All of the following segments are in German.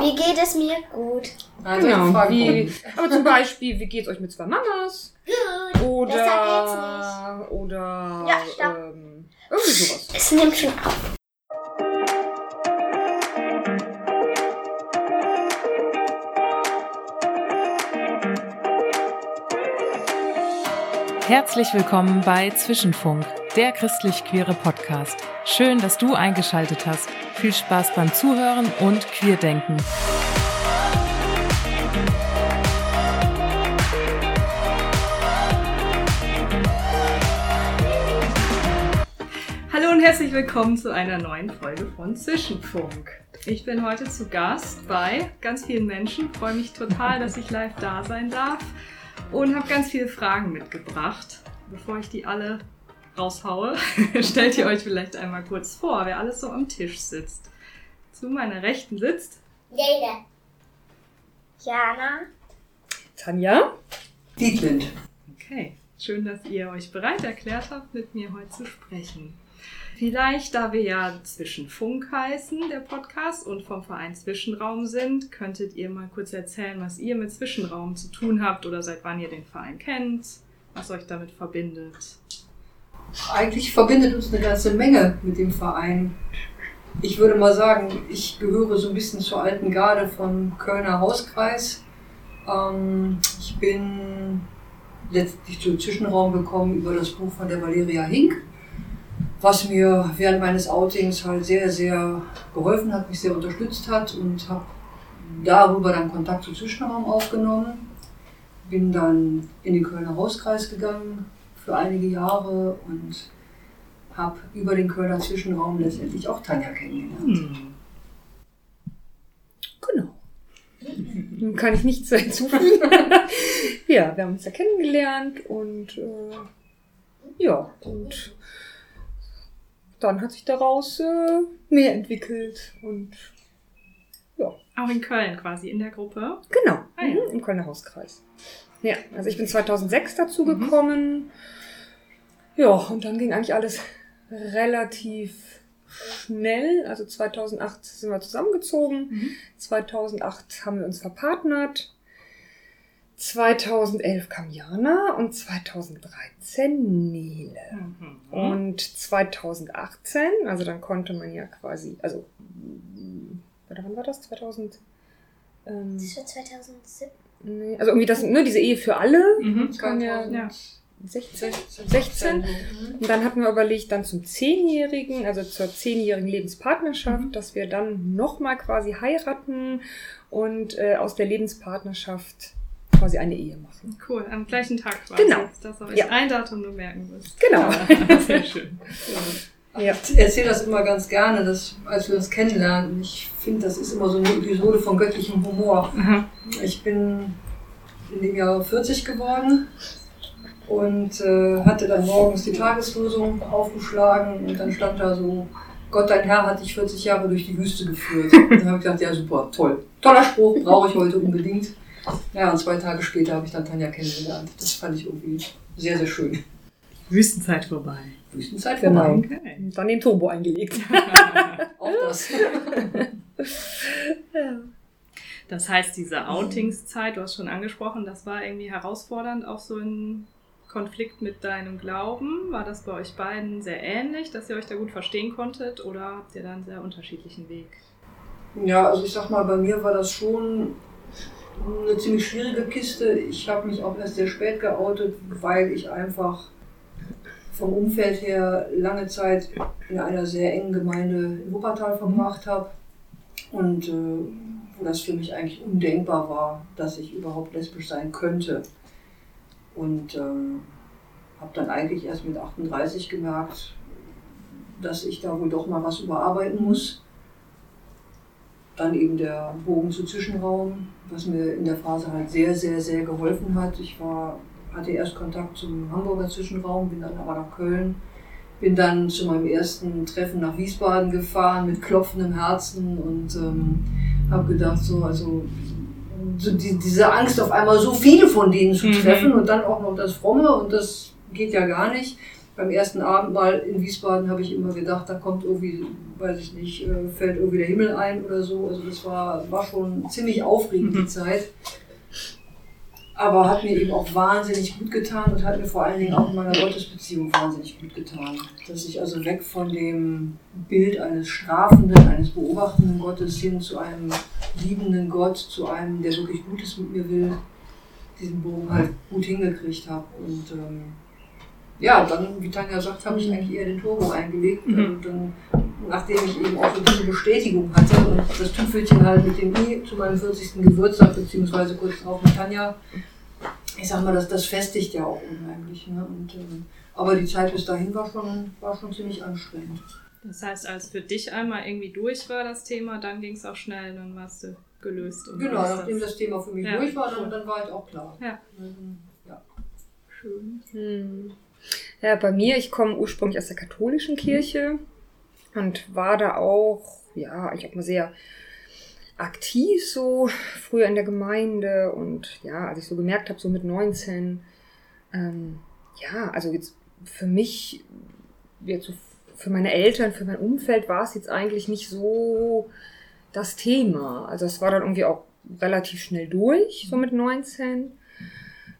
Wie geht es mir? Gut. Also Genau, wie, aber zum Beispiel, wie geht's euch mit zwei Mamas? Gut. Oder, Besser oder, Ja, stopp. ähm, irgendwie sowas. Es nimmt schon auf. Herzlich willkommen bei Zwischenfunk, der christlich-queere Podcast. Schön, dass du eingeschaltet hast. Viel Spaß beim Zuhören und Queerdenken. Hallo und herzlich willkommen zu einer neuen Folge von Zwischenfunk. Ich bin heute zu Gast bei ganz vielen Menschen. Freue mich total, dass ich live da sein darf und habe ganz viele Fragen mitgebracht. Bevor ich die alle raushaue, stellt ihr euch vielleicht einmal kurz vor, wer alles so am Tisch sitzt. Zu meiner Rechten sitzt Jede. Jana. Tanja? Dietlind. Okay, schön, dass ihr euch bereit erklärt habt, mit mir heute zu sprechen. Vielleicht, da wir ja Zwischenfunk heißen, der Podcast, und vom Verein Zwischenraum sind, könntet ihr mal kurz erzählen, was ihr mit Zwischenraum zu tun habt oder seit wann ihr den Verein kennt, was euch damit verbindet. Eigentlich verbindet uns eine ganze Menge mit dem Verein. Ich würde mal sagen, ich gehöre so ein bisschen zur alten Garde vom Kölner Hauskreis. Ähm, ich bin letztlich zum Zwischenraum gekommen über das Buch von der Valeria Hink, was mir während meines Outings halt sehr, sehr geholfen hat, mich sehr unterstützt hat und habe darüber dann Kontakt zum Zwischenraum aufgenommen. Bin dann in den Kölner Hauskreis gegangen für einige Jahre und habe über den Kölner Zwischenraum letztendlich auch Tanja kennengelernt. Hm. Genau. Nun kann ich nichts hinzufügen. ja, wir haben uns ja kennengelernt und äh, ja, und dann hat sich daraus äh, mehr entwickelt und Auch in Köln quasi, in der Gruppe. genau, Ah, ja. mhm, im Kölner Hauskreis. Ja, also ich bin 2006 dazu gekommen. Ja, und dann ging eigentlich alles relativ schnell. Also 2008 sind wir zusammengezogen. Mhm. 2008 haben wir uns verpartnert. 2011 kam Jana und 2013 Nele. Mhm. Und 2018, also dann konnte man ja quasi, also, oder wann war das? 2000? Ähm, Das war 2017. nee, also irgendwie das, ne, diese Ehe für alle. Mhm. Waren ja Ja. 16, 16. Und dann hatten wir überlegt, dann zum Zehnjährigen, also zur zehnjährigen Lebenspartnerschaft, Mhm. dass wir dann nochmal quasi heiraten und äh, aus der Lebenspartnerschaft quasi eine Ehe machen. Cool, am gleichen Tag quasi. Genau. Dass ihr euch Ja. ein Datum nur merken müsst. Genau. Sehr schön. Ja. Ich erzähle das immer ganz gerne, dass, als wir uns kennenlernen. Ich finde, das ist immer so eine Episode von göttlichem Humor. Aha. Ich bin in dem Jahr 40 geworden und äh, hatte dann morgens die Tageslosung aufgeschlagen und dann stand da so, Gott, dein Herr hat dich 40 Jahre durch die Wüste geführt. Und dann habe ich gedacht, ja super, toll. Toller Spruch, brauche ich heute unbedingt. Ja, und zwei Tage später habe ich dann Tanja kennengelernt. Das fand ich irgendwie sehr, sehr schön. Wüstenzeit vorbei. Wüstenzeit Genau. vorbei. Okay. Und dann den Turbo eingelegt. Auch das. Das heißt, diese Outingszeit, du hast schon angesprochen, das war irgendwie herausfordernd, auch so in Konflikt mit deinem Glauben. War das bei euch beiden sehr ähnlich, dass ihr euch da gut verstehen konntet oder habt ihr da einen sehr unterschiedlichen Weg? Ja, also ich sag mal, bei mir war das schon eine ziemlich schwierige Kiste. Ich habe mich auch erst sehr spät geoutet, weil ich einfach vom Umfeld her lange Zeit in einer sehr engen Gemeinde in Wuppertal verbracht habe und äh, wo das für mich eigentlich undenkbar war, dass ich überhaupt lesbisch sein könnte. Und ähm, habe dann eigentlich erst mit 38 gemerkt, dass ich da wohl doch mal was überarbeiten muss dann eben der Bogen zu Zwischenraum, was mir in der Phase halt sehr, sehr, sehr geholfen hat. Ich war, hatte erst Kontakt zum Hamburger Zwischenraum, bin dann aber nach Köln, bin dann zu meinem ersten Treffen nach Wiesbaden gefahren mit klopfendem Herzen und ähm, habe gedacht, so, also so die, diese Angst auf einmal so viele von denen zu Mhm. treffen und dann auch noch das Fromme und das geht ja gar nicht. beim ersten Abendmahl in Wiesbaden habe ich immer gedacht, da kommt irgendwie, weiß ich nicht, äh, fällt irgendwie der Himmel ein oder so. Also das war, war schon ziemlich aufregend, die Zeit. Aber hat mir eben auch wahnsinnig gut getan und hat mir vor allen Dingen auch in meiner Gottesbeziehung wahnsinnig gut getan. Dass ich also weg von dem Bild eines strafenden, eines beobachtenden Gottes hin zu einem liebenden Gott, zu einem, der wirklich Gutes mit mir will, diesen Bogen halt gut hingekriegt habe. Und ähm, ja, dann, wie Tanja sagt, habe ich eigentlich eher den Turbo eingelegt. Mhm. Und dann, nachdem ich eben auch so diese Bestätigung hatte und das Tüpfelchen halt mit dem I zu meinem 40. Geburtstag, beziehungsweise kurz darauf mit Tanja, ich sag mal, das, das festigt ja auch unheimlich. Ne? Und, ähm, aber die Zeit bis dahin war schon, war schon ziemlich anstrengend. Das heißt, als für dich einmal irgendwie durch war das Thema, dann ging es auch schnell, dann warst du gelöst. Und Genau, nachdem das Thema für mich Ja. durch war, dann, dann war halt auch klar. Ja. Ähm, ja. schön. Hm. Ja, bei mir, ich komme ursprünglich aus der katholischen Kirche und war da auch, ja, ich auch mal sehr aktiv so früher in der Gemeinde und ja, als ich so gemerkt habe, so mit 19, ähm, ja, also jetzt für mich, jetzt so für meine Eltern, für mein Umfeld war es jetzt eigentlich nicht so das Thema. Also es war dann irgendwie auch relativ schnell durch, so mit 19.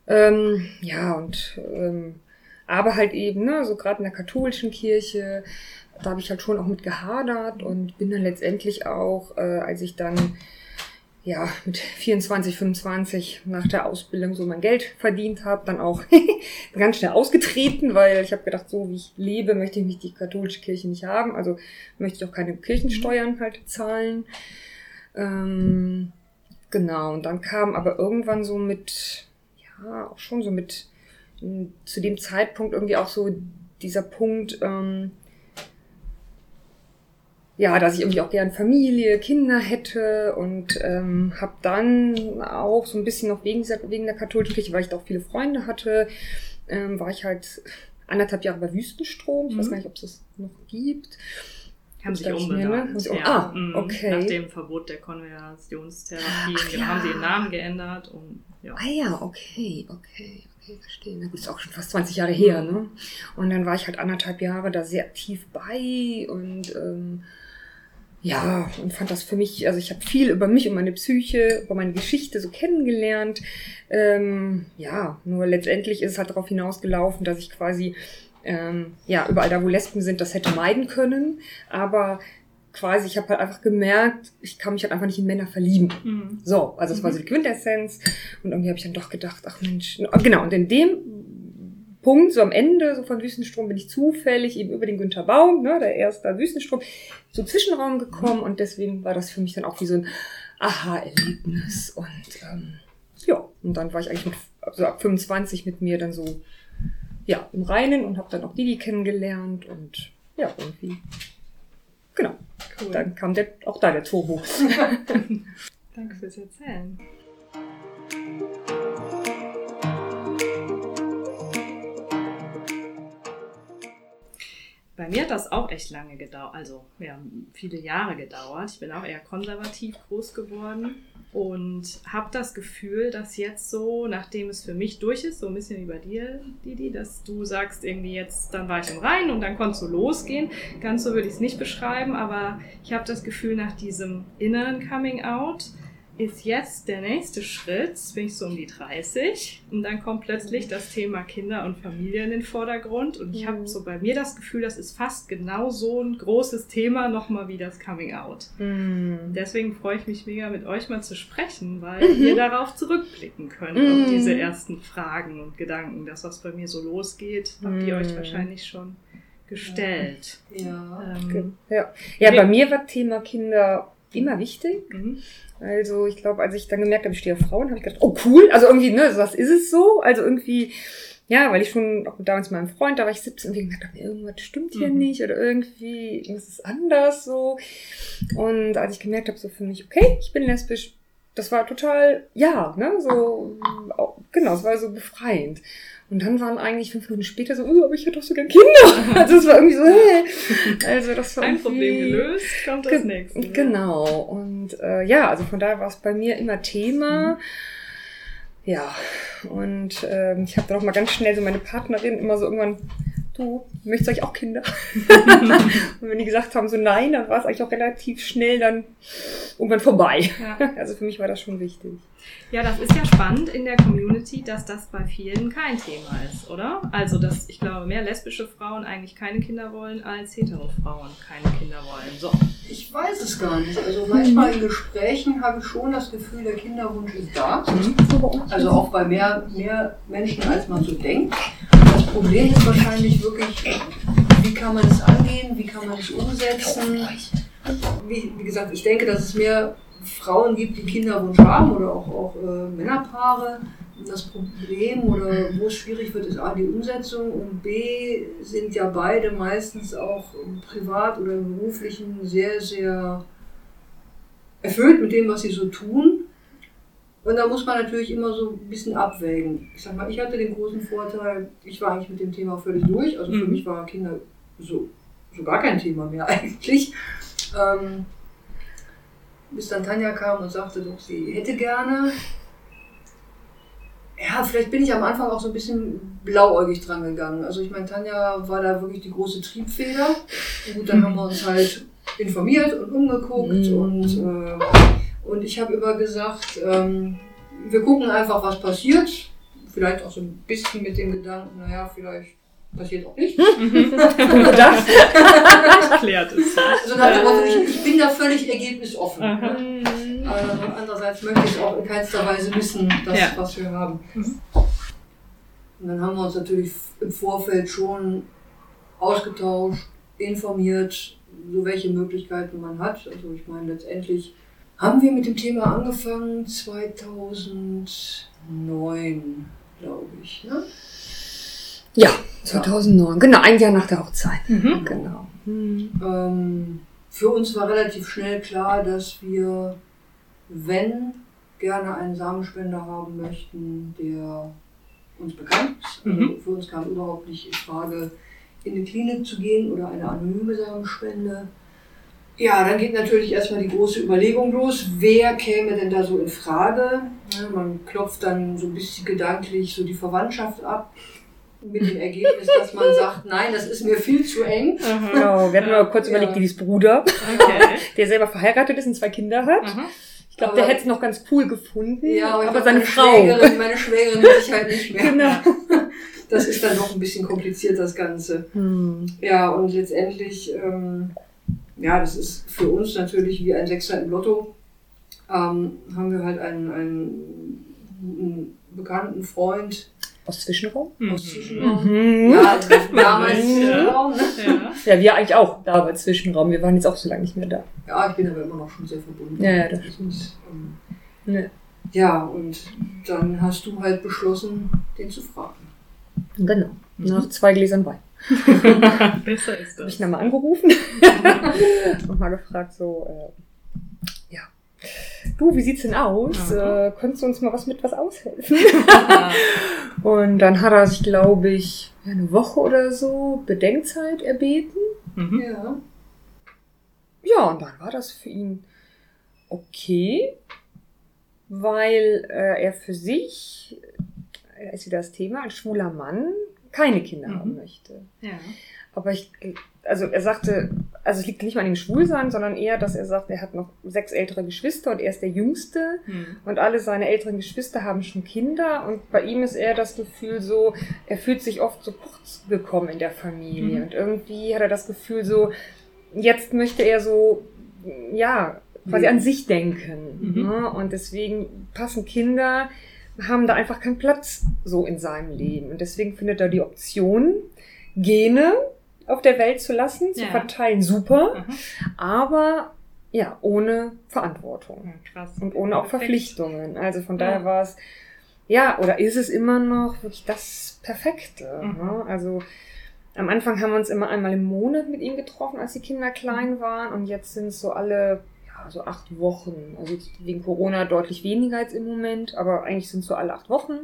Ähm, ja, und ähm, aber halt eben, ne, so gerade in der katholischen Kirche, da habe ich halt schon auch mit gehadert und bin dann letztendlich auch, äh, als ich dann ja mit 24, 25 nach der Ausbildung so mein Geld verdient habe, dann auch ganz schnell ausgetreten, weil ich habe gedacht, so wie ich lebe, möchte ich mich die katholische Kirche nicht haben, also möchte ich auch keine Kirchensteuern halt zahlen. Ähm, genau, und dann kam aber irgendwann so mit, ja, auch schon so mit zu dem Zeitpunkt irgendwie auch so dieser Punkt, ähm, ja, dass ich irgendwie auch gern Familie, Kinder hätte und ähm, habe dann auch so ein bisschen noch wegen, dieser, wegen der katholischen Kirche, weil ich da auch viele Freunde hatte, ähm, war ich halt anderthalb Jahre bei Wüstenstrom. Ich weiß Mhm. gar nicht, ob es das noch gibt. Haben sich ne? umbenannt. Um- ja. ah, Mhm. okay. Nach dem Verbot der Konversionstherapie Ach genau, haben sie ja. den Namen geändert und ja. Ah ja, okay, okay, okay, verstehe. Na gut, ist auch schon fast 20 Jahre her, ne? Und dann war ich halt anderthalb Jahre da sehr aktiv bei und ähm, ja, und fand das für mich, also ich habe viel über mich und meine Psyche, über meine Geschichte so kennengelernt. Ähm, ja, nur letztendlich ist es halt darauf hinausgelaufen, dass ich quasi, ähm, ja, überall da, wo Lesben sind, das hätte meiden können. Aber quasi, ich habe halt einfach gemerkt, ich kann mich halt einfach nicht in Männer verlieben. Mhm. So, also das war so die Quintessenz. Und irgendwie habe ich dann doch gedacht, ach Mensch, genau, und in dem Punkt, so am Ende so von Wüstenstrom, bin ich zufällig eben über den Günther Baum, ne, der erste Wüstenstrom, so Zwischenraum gekommen und deswegen war das für mich dann auch wie so ein Aha-Erlebnis. Und ähm, ja, und dann war ich eigentlich mit, so ab 25 mit mir dann so ja, im Reinen und habe dann auch Didi kennengelernt und ja, irgendwie. Genau, Cool. dann kam der, auch da der Turbo. Danke fürs Erzählen. Bei mir hat das auch echt lange gedauert, also ja, viele Jahre gedauert. Ich bin auch eher konservativ groß geworden und habe das Gefühl, dass jetzt so, nachdem es für mich durch ist, so ein bisschen wie bei dir, Didi, dass du sagst irgendwie jetzt, dann war ich im Rhein und dann konntest du losgehen. Ganz so würde ich es nicht beschreiben, aber ich habe das Gefühl, nach diesem inneren Coming Out ist jetzt der nächste Schritt, bin ich so um die 30 und dann kommt plötzlich das Thema Kinder und Familie in den Vordergrund und ich habe Mhm. so bei mir das Gefühl, das ist fast genau so ein großes Thema nochmal wie das Coming Out. Hm. Deswegen freue ich mich mega mit euch mal zu sprechen, weil Mhm. ihr darauf zurückblicken könnt Mhm. auf diese ersten Fragen und Gedanken. Das, was bei mir so losgeht, habt ihr Mhm. euch wahrscheinlich schon gestellt. Ja. Ähm, Ja. ja, Wir- bei mir war Thema Kinder immer wichtig. mhm. Also ich glaube, als ich dann gemerkt habe, ich stehe auf Frauen, habe ich gedacht, oh cool, also irgendwie, ne, das ist es so. Also irgendwie, ja, weil ich schon auch damals mit meinem Freund, da war ich 17 und ich gedacht, irgendwas stimmt hier Mhm. nicht oder irgendwie, ist anders so. Und als ich gemerkt habe, so für mich, okay, ich bin lesbisch, das war total, ja, ne, so, genau, es war so befreiend. Und dann waren eigentlich fünf Minuten später so, oh, aber ich hätte doch so gern Kinder. Also es war irgendwie so, hä. Also das war Ein Problem gelöst, kommt das Ge- nächste. Genau. Und äh, ja, also von daher war es bei mir immer Thema. Ja, und ähm, ich habe dann auch mal ganz schnell so meine Partnerin immer so irgendwann du, möchtest du eigentlich auch Kinder? und wenn die gesagt haben, so nein, dann war es eigentlich auch relativ schnell dann irgendwann vorbei. Ja. Also für mich war das schon wichtig. Ja, das ist ja spannend in der Community, dass das bei vielen kein Thema ist, oder? Also, dass ich glaube, mehr lesbische Frauen eigentlich keine Kinder wollen, als hetero Frauen keine Kinder wollen. So. Ich weiß es gar nicht. Also manchmal in Gesprächen habe ich schon das Gefühl, der Kinderwunsch ist da. Also auch bei mehr, mehr Menschen, als man so denkt. Problem ist wahrscheinlich wirklich, wie kann man es angehen, wie kann man es umsetzen. Wie, wie gesagt, ich denke, dass es mehr Frauen gibt, die Kinderwunsch haben oder auch, auch äh, Männerpaare. Das Problem oder wo es schwierig wird, ist A, die Umsetzung und B, sind ja beide meistens auch privat oder im beruflichen sehr, sehr erfüllt mit dem, was sie so tun. Und da muss man natürlich immer so ein bisschen abwägen. Ich sag mal, ich hatte den großen Vorteil, ich war eigentlich mit dem Thema völlig durch. Also für Mhm. mich waren Kinder so, so gar kein Thema mehr eigentlich. Ähm, bis dann Tanja kam und sagte, doch, sie hätte gerne. Ja, vielleicht bin ich am Anfang auch so ein bisschen blauäugig dran gegangen. Also ich meine, Tanja war da wirklich die große Triebfeder. Und gut, dann haben wir uns halt informiert und umgeguckt Mhm. und, äh, und ich habe immer gesagt, ähm, wir gucken einfach, was passiert. Vielleicht auch so ein bisschen mit dem Gedanken, naja, vielleicht passiert auch nichts. gedacht. Klärt es. Also nach ich, ich bin da völlig ergebnisoffen. Aha. Aber andererseits möchte ich auch in keinster Weise wissen, das, Ja. was wir haben. Mhm. Und dann haben wir uns natürlich im Vorfeld schon ausgetauscht, informiert, so welche Möglichkeiten man hat. Also ich meine, letztendlich haben wir mit dem Thema angefangen 2009, glaube ich. Ne? Ja, 2009. Genau, ein Jahr nach der Hochzeit. Mhm. Genau. Mhm. Ähm, für uns war relativ schnell klar, dass wir, wenn gerne einen Samenspender haben möchten, der uns bekannt ist. Also Mhm. für uns kam überhaupt nicht in Frage, in die Klinik zu gehen oder eine anonyme Samenspende. Ja, dann geht natürlich erstmal die große Überlegung los, wer käme denn da so in Frage? Man klopft dann so ein bisschen gedanklich so die Verwandtschaft ab, mit dem Ergebnis, dass man sagt, nein, das ist mir viel zu eng. Aha. Genau, wir hatten mal kurz Ja. überlegt, Lidis Bruder, Okay. der selber verheiratet ist und zwei Kinder hat. Aha. Ich glaube, der hätte es noch ganz cool gefunden. Ja, aber, aber seine meine Frau. Schwägerin, meine Schwägerin will ich halt nicht mehr. Genau. Das ist dann doch ein bisschen kompliziert, das Ganze. Hm. Ja, und letztendlich, ähm, ja, das ist für uns natürlich wie ein Sechser im Lotto. Ähm, haben wir halt einen, einen guten bekannten Freund Aus Zwischenraum? aus Mhm. Zwischenraum. Mhm. Ja, also damals Ja. Zwischenraum, ne? Ja. Ja, wir eigentlich auch da bei Zwischenraum. Wir waren jetzt auch so lange nicht mehr da. Ja, ich bin aber immer noch schon sehr verbunden. Ja, ja, das Und, ähm, Ja. ja, und dann hast du halt beschlossen, den zu fragen. Genau. Nach zwei Gläsern Wein. Besser ist Habe ich das. nochmal angerufen und mal gefragt, so, äh, ja. Du, wie sieht's denn aus? Äh, könntest du uns mal was mit was aushelfen? Und dann hat er sich, glaube ich, eine Woche oder so Bedenkzeit erbeten. Mhm. Ja. Ja, und dann war das für ihn okay, weil äh, er für sich, äh, ist wieder das Thema, ein schwuler Mann keine Kinder Mhm. haben möchte. Ja. Aber ich, also er sagte, also es liegt nicht mal an dem Schwulsein, sondern eher, dass er sagt, er hat noch sechs ältere Geschwister und er ist der Jüngste. Mhm. Und alle seine älteren Geschwister haben schon Kinder und bei ihm ist eher das Gefühl so, er fühlt sich oft so kurz gekommen in der Familie Mhm. und irgendwie hat er das Gefühl so, jetzt möchte er so, ja, quasi Mhm. an sich denken. Mhm. Ne? Und deswegen passen Kinder, haben da einfach keinen Platz so in seinem Leben. Und deswegen findet er die Option, Gene auf der Welt zu lassen, zu Ja. verteilen, super, Aha. aber ja, ohne Verantwortung Ja, krass. und ohne auch. Verpflichtungen. Also von Ja. daher war es, ja, oder ist es immer noch wirklich das Perfekte. Mhm. Ne? Also am Anfang haben wir uns immer einmal im Monat mit ihm getroffen, als die Kinder klein waren und jetzt sind es so alle, so acht Wochen. Also wegen Corona deutlich weniger als im Moment, aber eigentlich sind es so alle acht Wochen.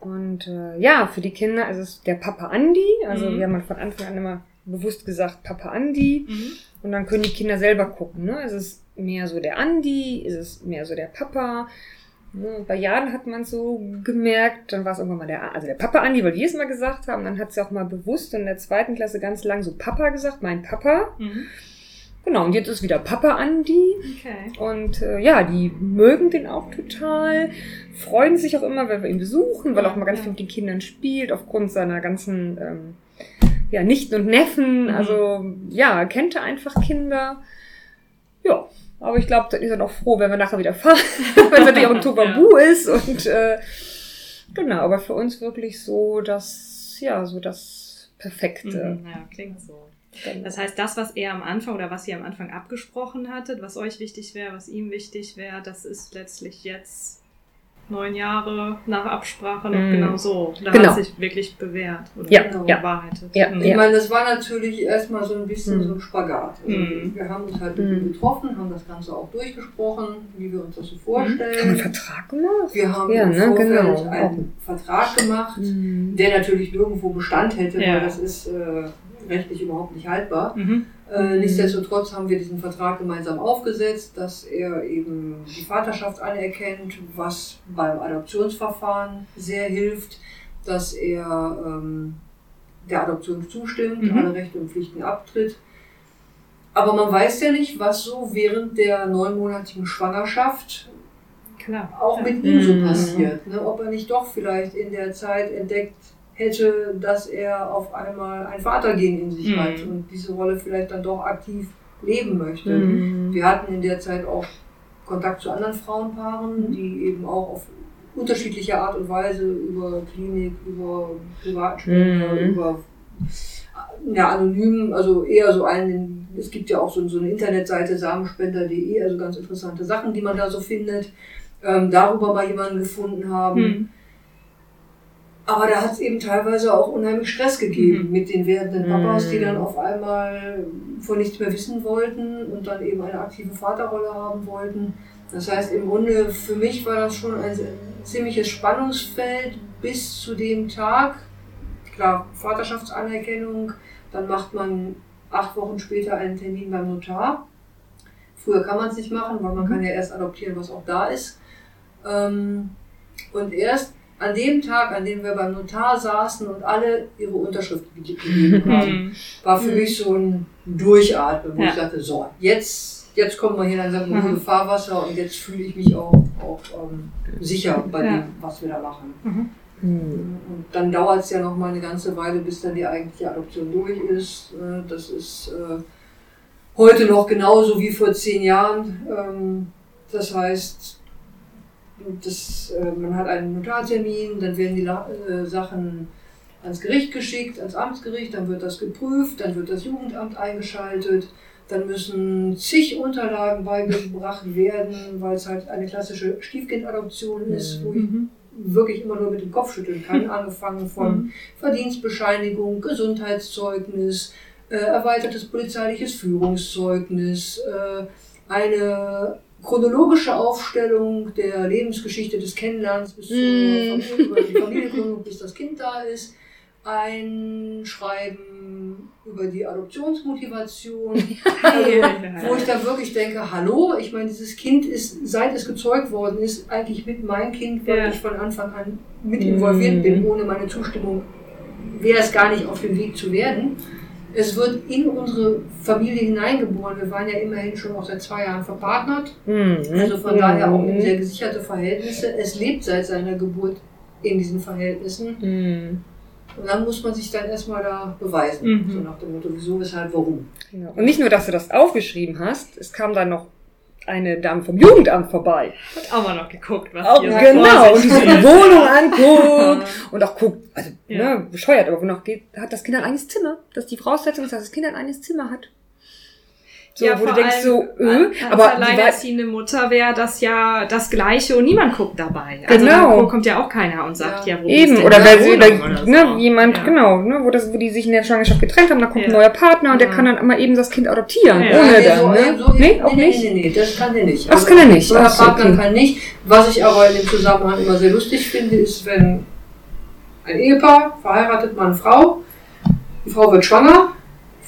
Und äh, ja, für die Kinder ist es der Papa Andi. Also Mhm. wir haben von Anfang an immer bewusst gesagt Papa Andi. Mhm. Und dann können die Kinder selber gucken. Ne? Ist es mehr so der Andi? Ist es mehr so der Papa? Ne, Bei Jan hat man so gemerkt, dann war es irgendwann mal der, also der Papa Andi, weil die es mal gesagt haben, dann hat sie auch mal bewusst in der zweiten Klasse ganz lang so Papa gesagt, mein Papa. Mhm. Genau, und jetzt ist wieder Papa Andi. Okay. Und äh, ja, die mögen den auch total, freuen sich auch immer, wenn wir ihn besuchen, weil er auch mal ganz Ja. viel mit den Kindern spielt, aufgrund seiner ganzen ähm, ja, Nichten und Neffen. Mhm. Also ja, er kennt er einfach Kinder. Ja, aber ich glaube, dann ist er auch froh, wenn wir nachher wieder fahren, weil es natürlich auch Oktober Ja. Bu ist. Und äh, genau, aber für uns wirklich so das, ja, so das Perfekte. Mhm. Ja, klingt so. Dann- Das heißt, das, was er am Anfang oder was ihr am Anfang abgesprochen hattet, was euch wichtig wäre, was ihm wichtig wäre, das ist letztlich jetzt neun Jahre nach Absprache noch Mhm. genau so. Da Genau. hat sich wirklich bewährt oder Ja, ja. bewahrheitet. Ja, Mhm. Ich meine, das war natürlich erstmal so ein bisschen Mhm. so ein Spagat. Also Mhm. Wir haben uns halt Mhm. getroffen, haben das Ganze auch durchgesprochen, wie wir uns das so Haben wir einen vorstellen. Vertrag gemacht? Wir haben Ja, im ne, Vorfeld genau. einen Vertrag gemacht, Mhm. der natürlich nirgendwo Bestand hätte, Ja. weil das ist äh, rechtlich überhaupt nicht haltbar. Mhm. Äh, nichtsdestotrotz haben wir diesen Vertrag gemeinsam aufgesetzt, dass er eben die Vaterschaft anerkennt, was beim Adoptionsverfahren sehr hilft, dass er ähm, der Adoption zustimmt, Mhm. alle Rechte und Pflichten abtritt. Aber man weiß ja nicht, was so während der neunmonatigen Schwangerschaft Klar. auch mit ihm so Mhm. passiert. Ne? Ob er nicht doch vielleicht in der Zeit entdeckt hätte, dass er auf einmal ein Vatergehen in sich Mhm. hat und diese Rolle vielleicht dann doch aktiv leben möchte. Mhm. Wir hatten in der Zeit auch Kontakt zu anderen Frauenpaaren, die eben auch auf unterschiedliche Art und Weise über Klinik, über Privatspender, Mhm. über ja, anonym, also eher so einen, es gibt ja auch so, so eine Internetseite samenspender.de, also ganz interessante Sachen, die man da so findet, ähm, darüber mal jemanden gefunden haben. Mhm. Aber da hat es eben teilweise auch unheimlich Stress gegeben Mhm. mit den werdenden Papas, die Mhm. dann auf einmal von nichts mehr wissen wollten und dann eben eine aktive Vaterrolle haben wollten. Das heißt, im Grunde für mich war das schon ein ziemliches Spannungsfeld bis zu dem Tag. Klar, Vaterschaftsanerkennung, dann macht man acht Wochen später einen Termin beim Notar. Früher kann man es nicht machen, weil man kann ja erst adoptieren, was auch da ist. Ähm, und erst an dem Tag, an dem wir beim Notar saßen und alle ihre Unterschrift ge- gegeben haben, Mhm. war für Mhm. mich so ein Durchatmen, wo Ja. ich dachte, so, jetzt, jetzt kommen wir hier in ein Mhm. Fahrwasser und jetzt fühle ich mich auch, auch ähm, sicher bei Ja. dem, was wir da machen. Mhm. Mhm. Und dann dauert es ja noch mal eine ganze Weile, bis dann die eigentliche Adoption durch ist. Äh, Das ist äh, heute noch genauso wie vor zehn Jahren. Ähm, Das heißt, das, äh, man hat einen Notartermin, dann werden die äh, Sachen ans Gericht geschickt, ans Amtsgericht, dann wird das geprüft, dann wird das Jugendamt eingeschaltet, dann müssen zig Unterlagen beigebracht werden, weil es halt eine klassische Stiefkindadoption ist, wo ich Mhm. wirklich immer nur mit dem Kopf schütteln kann, angefangen von Mhm. Verdienstbescheinigung, Gesundheitszeugnis, äh, erweitertes polizeiliches Führungszeugnis, eine chronologische Aufstellung der Lebensgeschichte des Kennenlernens bis zur Mhm. Familie, Familiengründung, bis das Kind da ist, ein Schreiben über die Adoptionsmotivation, wo ich dann wirklich denke, hallo, ich meine, dieses Kind ist, seit es gezeugt worden ist, eigentlich mit mein Kind, weil Ja. ich von Anfang an mit involviert bin. Ohne meine Zustimmung wäre es gar nicht auf dem Weg zu werden. Es wird in unsere Familie hineingeboren. Wir waren ja immerhin schon auch seit zwei Jahren verpartnert. Mhm. Also von daher auch in Mhm. sehr gesicherte Verhältnisse. Es lebt seit seiner Geburt in diesen Verhältnissen. Mhm. Und dann muss man sich dann erstmal da beweisen. Mhm. So nach dem Motto, wieso, weshalb, warum. Genau. Und nicht nur, dass du das aufgeschrieben hast, es kam dann noch eine Dame vom Jugendamt vorbei. Hat auch mal noch geguckt, was Auch, hier genau, und die sich so die. Wohnung anguckt und auch guckt, also Ja. ne, bescheuert, aber noch geht, hat das Kind ein eigenes Zimmer. Das ist die Voraussetzung, ist, dass das Kind ein eigenes Zimmer hat. So, ja, wo du denkst allem so, äh, als aber alleinerziehende Mutter wäre das ja das Gleiche und niemand guckt dabei. Also Genau. da kommt ja auch keiner und sagt, ja, Ja. wo Eben, ist denn oder wer sie, oder, ne, so. jemand, ja. genau, ne, wo, das, wo die sich in der Schwangerschaft getrennt haben, da kommt ein Ja. neuer Partner und der Ja. kann dann mal eben das Kind adoptieren, Ja. ohne nee, dann, so, ne? so, nee, auch nicht? Nee, nee, nee, das kann der nicht. Das kann er nicht. So ein Ach so, Partner okay. kann nicht. Was ich aber in dem Zusammenhang immer sehr lustig finde, ist, wenn ein Ehepaar, verheiratet Mann, Frau, die Frau wird schwanger,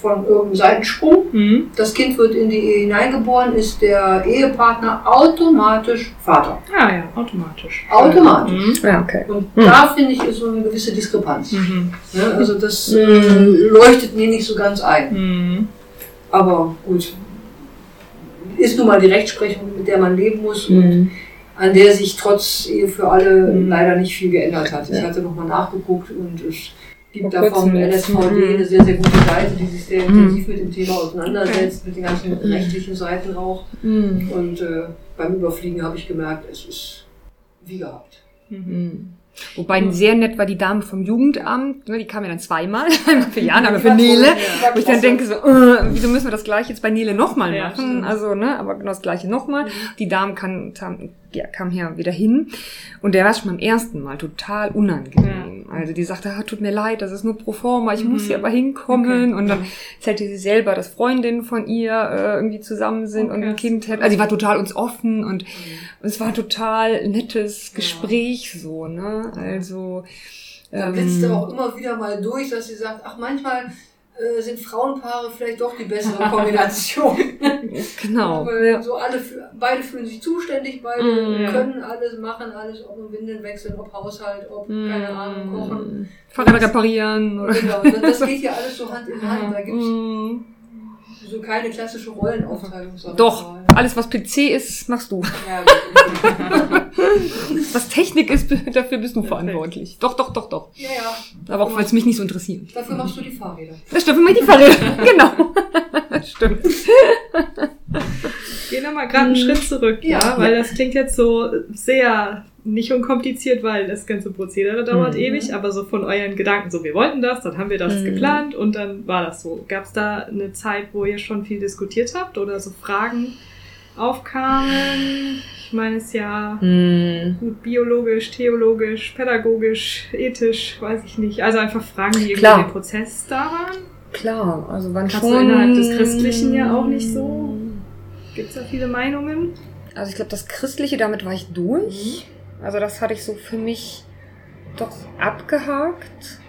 von irgendeinem Seitensprung. Mhm. Das Kind wird in die Ehe hineingeboren, ist der Ehepartner automatisch Vater. Ja, ja, automatisch. Automatisch. Mhm. Ja, okay. Und Hm. da finde ich ist so eine gewisse Diskrepanz. Mhm. Ne? Also das äh, Mhm. leuchtet mir nicht so ganz ein. Mhm. Aber gut, ist nun mal die Rechtsprechung, mit der man leben muss und Mhm. an der sich trotz Ehe für alle Mhm. leider nicht viel geändert hat. Ich Ja. hatte nochmal nachgeguckt und es gibt da vom jetzt. NSVD Mhm. eine sehr, sehr gute Seite, die sich sehr Mhm. intensiv mit dem Thema auseinandersetzt, mit den ganzen rechtlichen Seiten auch. Mhm. Und äh, beim Überfliegen habe ich gemerkt, es ist wie gehabt. Mhm. Mhm. Wobei sehr nett war die Dame vom Jugendamt, ne, die kam ja dann zweimal, einmal für Jana, einmal für Nele. Ja. Wo ich dann denke so, äh, wieso müssen wir das gleiche jetzt bei Nele nochmal Ja, machen? stimmt. also, ne, aber genau das gleiche nochmal. Die Dame kann, ja, kam hier wieder hin und der war schon beim ersten Mal total unangenehm. Also die sagte, ah, tut mir leid, das ist nur pro forma, ich muss Mhm. hier aber hinkommen. Okay. Und dann erzählte sie selber, dass Freundinnen von ihr äh, irgendwie zusammen sind und Okay. ein Kind hätten. Also sie war total uns offen und es war ein total nettes Gespräch so, ne? Also Da blitzt auch immer wieder mal durch, dass sie sagt, ach manchmal äh, sind Frauenpaare vielleicht doch die bessere Kombination. genau. Weil so alle, beide fühlen sich zuständig, beide Mm. können alles machen, alles, ob nur Windeln wechseln, ob Haushalt, ob, keine Ahnung, kochen. Mm. Fahrräder reparieren oder Genau, das, das geht ja alles so Hand in Hand. Da gibt es Mm. so keine klassische Rollenaufteilung. Doch. Alles was PC ist, machst du. Ja. Was Technik ist, dafür bist du Perfekt. verantwortlich. Doch, doch, doch, doch. ja, ja, Aber auch, weil es mich nicht so interessiert. dafür machst du die Fahrräder. Das stimmt, immer die Fahrräder. genau. stimmt. Geh nochmal gerade einen Schritt zurück, ja, Ja. weil das klingt jetzt so sehr nicht unkompliziert, weil das ganze Prozedere dauert Mhm. ewig, aber so von euren Gedanken, so wir wollten das, dann haben wir das Mhm. geplant und dann war das so. Gab es da eine Zeit, wo ihr schon viel diskutiert habt oder so Fragen aufkamen? Ich meine, es ist ja Mm. gut biologisch, theologisch, pädagogisch, ethisch, weiß ich nicht. Also einfach Fragen, die irgendwie Klar. im Prozess da waren. Klar, also waren Kannst du schon... innerhalb des Christlichen ja auch nicht so. Gibt es da viele Meinungen? Also ich glaube, das Christliche, damit war ich durch. Also das hatte ich so für mich doch abgehakt.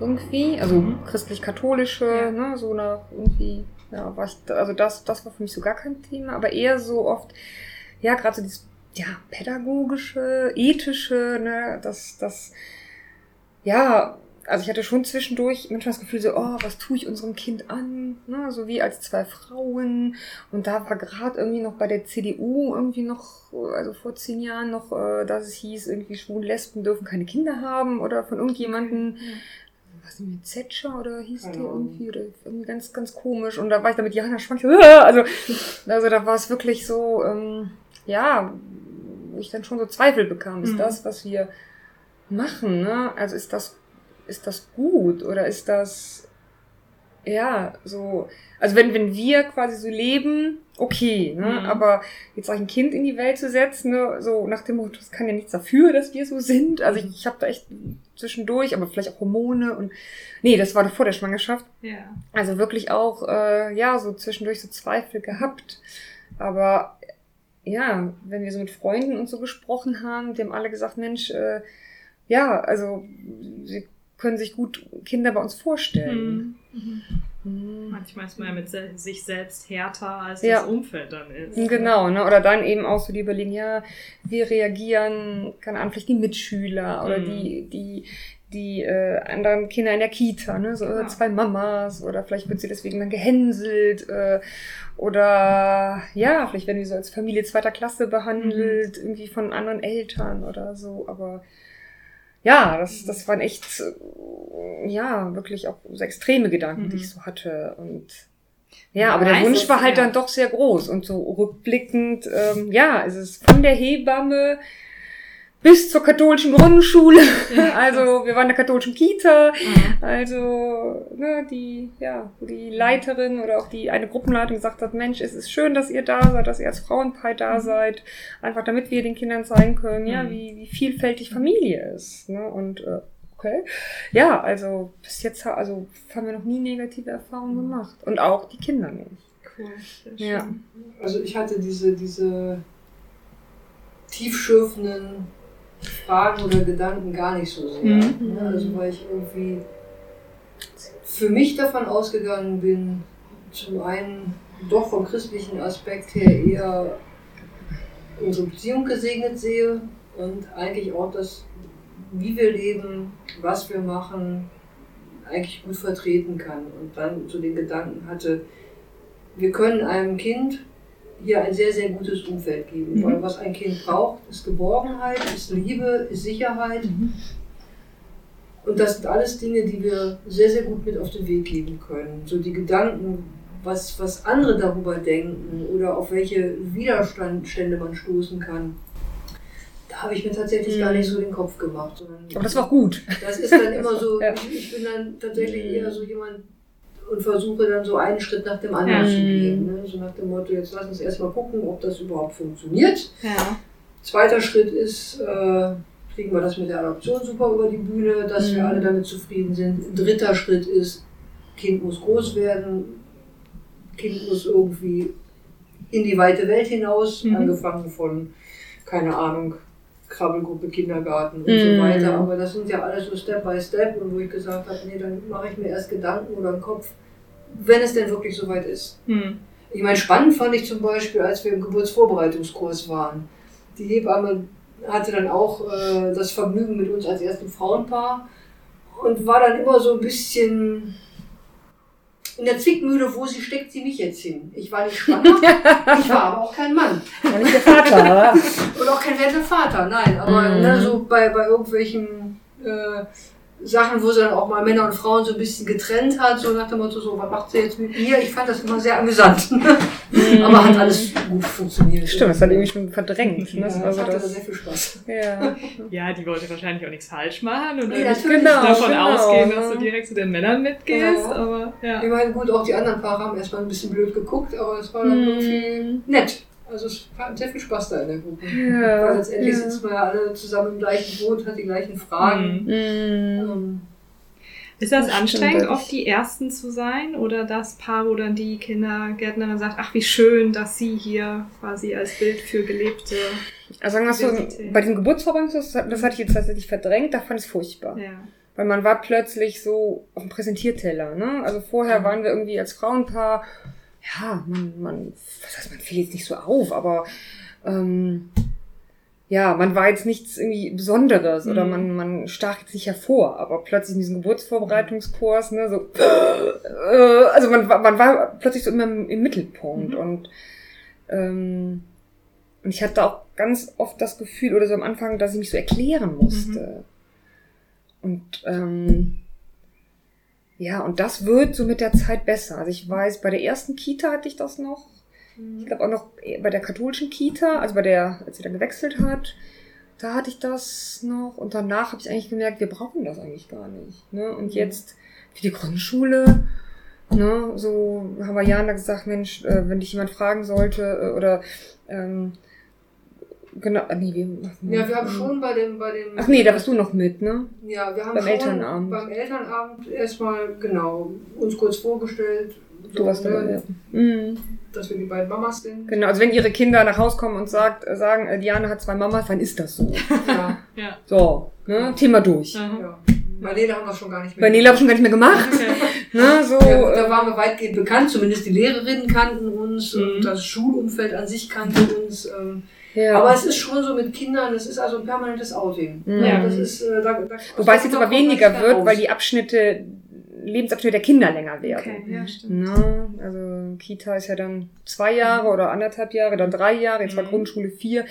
Irgendwie. Also Mhm. christlich-katholische, Ja. ne, so nach irgendwie, ja, ich, also das, das war für mich so gar kein Thema, aber eher so oft, ja, gerade so dieses, ja, pädagogische, ethische, ne, das, das, ja, also ich hatte schon zwischendurch manchmal das Gefühl so, oh, was tue ich unserem Kind an, ne, so wie als zwei Frauen, und da war gerade irgendwie noch bei der CDU irgendwie noch, also vor zehn Jahren noch, äh, dass es hieß, irgendwie schwulen Lesben dürfen keine Kinder haben oder von irgendjemandem, was ist denn Zetscher oder hieß der Ahnung. irgendwie oder irgendwie ganz, ganz komisch. Und da war ich da mit Johanna Schwank, also, also da war es wirklich so, ähm, ja, wo ich dann schon so Zweifel bekam, ist Mhm. das, was wir machen, ne? Also ist das, ist das gut oder ist das, ja, so, also wenn, wenn wir quasi so leben, okay, ne? Mhm. aber jetzt auch ein Kind in die Welt zu setzen, ne? so nach dem Motto, das kann ja nichts dafür, dass wir so sind. Also ich, ich habe da echt zwischendurch, aber vielleicht auch Hormone und nee, das war vor der Schwangerschaft. Ja. Also wirklich auch, äh, ja, so zwischendurch so Zweifel gehabt. Aber ja, wenn wir so mit Freunden und so gesprochen haben, die haben alle gesagt, Mensch, äh, ja, also sie können sich gut Kinder bei uns vorstellen. Mhm. Mhm. Manchmal ist man ja mit se sich selbst härter, als Ja. das Umfeld dann ist. Genau, ne? Oder dann eben auch so die überlegen, ja, wie reagieren, keine Ahnung, vielleicht die Mitschüler oder Mhm. die, die, die äh, anderen Kinder in der Kita, ne? So Genau. zwei Mamas oder vielleicht wird sie deswegen dann gehänselt äh, oder ja, vielleicht werden die so als Familie zweiter Klasse behandelt, Mhm. irgendwie von anderen Eltern oder so, aber ja, das, das waren echt, äh, ja, wirklich auch so extreme Gedanken, die Mhm. ich so hatte und ja, Man aber der Wunsch es, war halt ja. dann doch sehr groß und so rückblickend, ähm, ja, es ist von der Hebamme bis zur katholischen Grundschule. Ja, also wir waren in der katholischen Kita. Mhm. Also ne, die, ja, wo die Leiterin oder auch die eine Gruppenleitung gesagt hat, Mensch, es ist schön, dass ihr da seid, dass ihr als Frauenpaar da seid, einfach damit wir den Kindern zeigen können, ja, Mhm. wie, wie vielfältig Familie ist. Ne? Und äh, okay, ja, also bis jetzt also haben wir noch nie negative Erfahrungen gemacht und auch die Kinder nicht. Cool. Ja. Also ich hatte diese, diese tiefschürfenden Fragen oder Gedanken gar nicht so sehr. Mhm. Ne? Also weil ich irgendwie für mich davon ausgegangen bin, zum einen doch vom christlichen Aspekt her eher unsere Beziehung gesegnet sehe und eigentlich auch das, wie wir leben, was wir machen, eigentlich gut vertreten kann. Und dann so den Gedanken hatte, wir können einem Kind hier ein sehr, sehr gutes Umfeld geben. Mhm. Weil was ein Kind braucht, ist Geborgenheit, ist Liebe, ist Sicherheit. Und das sind alles Dinge, die wir sehr, sehr gut mit auf den Weg geben können. So die Gedanken, was, was andere darüber denken oder auf welche Widerstände man stoßen kann. Da habe ich mir tatsächlich gar nicht so den Kopf gemacht. Aber das war gut. das ist dann immer so, Ja. ich bin dann tatsächlich eher so jemand und versuche dann so einen Schritt nach dem anderen Ja. zu gehen. Ne? So nach dem Motto, jetzt lass uns erstmal gucken, ob das überhaupt funktioniert. Ja. Zweiter Schritt ist, äh, kriegen wir das mit der Adoption super über die Bühne, dass wir Mhm. alle damit zufrieden sind. Dritter Schritt ist, Kind muss groß werden, Kind muss irgendwie in die weite Welt hinaus, Mhm. angefangen von, keine Ahnung, Krabbelgruppe, Kindergarten und Mhm. so weiter. Aber das sind ja alles so Step by Step und wo ich gesagt habe, nee, dann mache ich mir erst Gedanken oder einen Kopf, wenn es denn wirklich soweit ist. Hm. Ich meine, spannend fand ich zum Beispiel, als wir im Geburtsvorbereitungskurs waren. Die Hebamme hatte dann auch äh, das Vergnügen mit uns als erstem Frauenpaar und war dann immer so ein bisschen in der Zwickmühle, wo sie steckt sie mich jetzt hin. Ich war nicht schwanger, ich war aber auch kein Mann War nicht der Vater, oder? und auch kein werdender Vater, nein. Aber Mhm. ne, so bei, bei irgendwelchen äh, Sachen, wo sie dann auch mal Männer und Frauen so ein bisschen getrennt hat, so nach dem Motto, so, was macht sie jetzt mit mir? Ich fand das immer sehr amüsant. Aber hat alles gut funktioniert. Stimmt, das hat irgendwie schon verdrängt. Ne? Ja, ich Also hatte da das, sehr viel Spaß. ja. ja, die wollte wahrscheinlich auch nichts falsch machen und Nee, nicht. Genau, davon genau, ausgehen, dass ne? du direkt zu den Männern mitgehst. Ja. Aber ja. Ich meine, gut, auch die anderen Paare haben erstmal ein bisschen blöd geguckt, aber es war dann Mhm. irgendwie nett. Also es hat sehr viel Spaß da in der Gruppe. Ja, Weil letztendlich ja. sitzen wir ja alle zusammen im gleichen Boot, hat die gleichen Fragen. Mhm. Mhm. Ähm, Ist das, Das anstrengend, oft die Ersten zu sein? Oder das Paar, wo dann die Kindergärtnerin sagt, ach wie schön, dass sie hier quasi als Bild für gelebte... Also sagen wir so, bei diesem Geburtsvorbereitungs, das, das hatte ich jetzt tatsächlich verdrängt, da fand ich es furchtbar. Ja. Weil man war plötzlich so auf dem Präsentierteller, ne? Also vorher waren wir irgendwie als Frauenpaar, ja, man, man, was heißt, man fiel jetzt nicht so auf, aber ähm, ja, man war jetzt nichts irgendwie Besonderes oder Mhm. man, man stach jetzt nicht hervor, aber plötzlich in diesem Geburtsvorbereitungskurs, ne, so, äh, also man, war- man war plötzlich so immer im, im Mittelpunkt Mhm. und ähm, und ich hatte auch ganz oft das Gefühl oder so am Anfang, dass ich mich so erklären musste. Und ähm, ja, und das wird so mit der Zeit besser. Also ich weiß, bei der ersten Kita hatte ich das noch. Ich glaube auch noch bei der katholischen Kita, also bei der, als sie dann gewechselt hat, da hatte ich das noch. Und danach habe ich eigentlich gemerkt, wir brauchen das eigentlich gar nicht. Ne? Und jetzt für die Grundschule, ne, so haben wir Jana gesagt, Mensch, äh, wenn dich jemand fragen sollte äh, oder ähm, genau, ah, nee, wir, Ja, wir haben schon bei dem, bei dem. Ach nee, da warst du noch mit, ne? Ja, wir haben Beim schon Elternabend. beim Elternabend erstmal, genau, uns kurz vorgestellt, Du warst ne, dabei, ja. Mhm. dass wir die beiden Mamas sind. Genau, also wenn ihre Kinder nach Hause kommen und sagt, äh, sagen, äh, Diana hat zwei Mamas, dann ist das so. Ja, Ja. So, ne? Thema durch. Aha. ja. Bei Nele haben wir schon gar nicht mehr. Bei Nela habe ich schon gar nicht mehr gemacht. Okay. Ne? So, Ja, gut, da äh, waren wir weitgehend bekannt, zumindest die Lehrerinnen kannten uns Mhm. und das Schulumfeld an sich kannte uns. Ähm, ja. Aber es ist schon so mit Kindern, es ist also ein permanentes Outing. Mhm. Ja, das ist, äh, da, da, Wobei es jetzt aber weniger wird, weil die Abschnitte, Lebensabschnitte der Kinder länger werden. Okay, ja, stimmt. Ne? Also Kita ist ja dann zwei Jahre oder anderthalb Jahre, dann drei Jahre, jetzt war Mhm. Grundschule vier.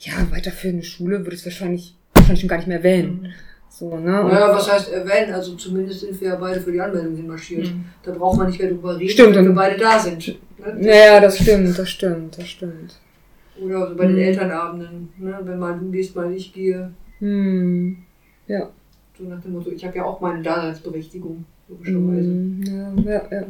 Ja, weiterführende Schule würde es wahrscheinlich, wahrscheinlich schon gar nicht mehr wählen. Mhm. So, ne? Naja, was heißt erwähnen? Also zumindest sind wir ja beide für die Anmeldung hinmarschiert. Mhm. Da braucht man nicht mehr drüber reden, Stimmt, wenn wir beide da sind. Ne? Naja, das stimmt, das stimmt, das stimmt. Oder so bei den Mhm. Elternabenden, ne? wenn mal du gehst, mal ich gehe. Hm. Ja. So nach dem Motto, ich habe ja auch meine Daseinsberechtigung, logischerweise. Hm, ja, ja, ja.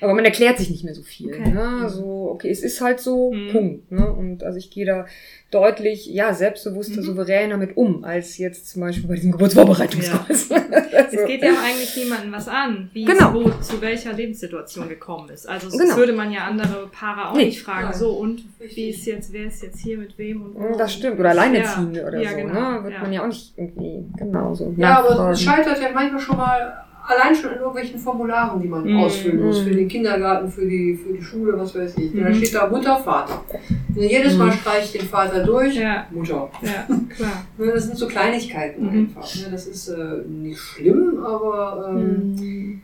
Aber man erklärt sich nicht mehr so viel. Okay. Ne? So, okay, es ist halt so, Mhm. Punkt. Ne? Und also ich gehe da deutlich, ja, selbstbewusster, Mhm. souveräner mit um, als jetzt zum Beispiel bei diesem Geburtsvorbereitungskurs. Es Also, geht ja eigentlich niemandem was an, wie Genau. es wo, zu welcher Lebenssituation gekommen ist. Also das Genau. würde man ja andere Paare auch Nee. nicht fragen. Nein. So, und wie ist jetzt, wer ist jetzt hier mit wem und wo? Das stimmt. Oder Alleinerziehende Ja. oder ja, so. Genau. Ne? Wird man ja auch nicht irgendwie genauso Ja, aber es scheitert ja manchmal schon mal allein schon in irgendwelchen Formularen, die man Mhm. ausfüllen muss, Mhm. für den Kindergarten, für die, für die Schule, was weiß ich. Da Mhm. steht da Mutter, Vater. Und jedes Mal Mhm. streiche ich den Vater durch, Ja, Mutter. ja, klar. Ne, Das sind so Kleinigkeiten einfach. ne. Das ist äh, nicht schlimm, aber ähm,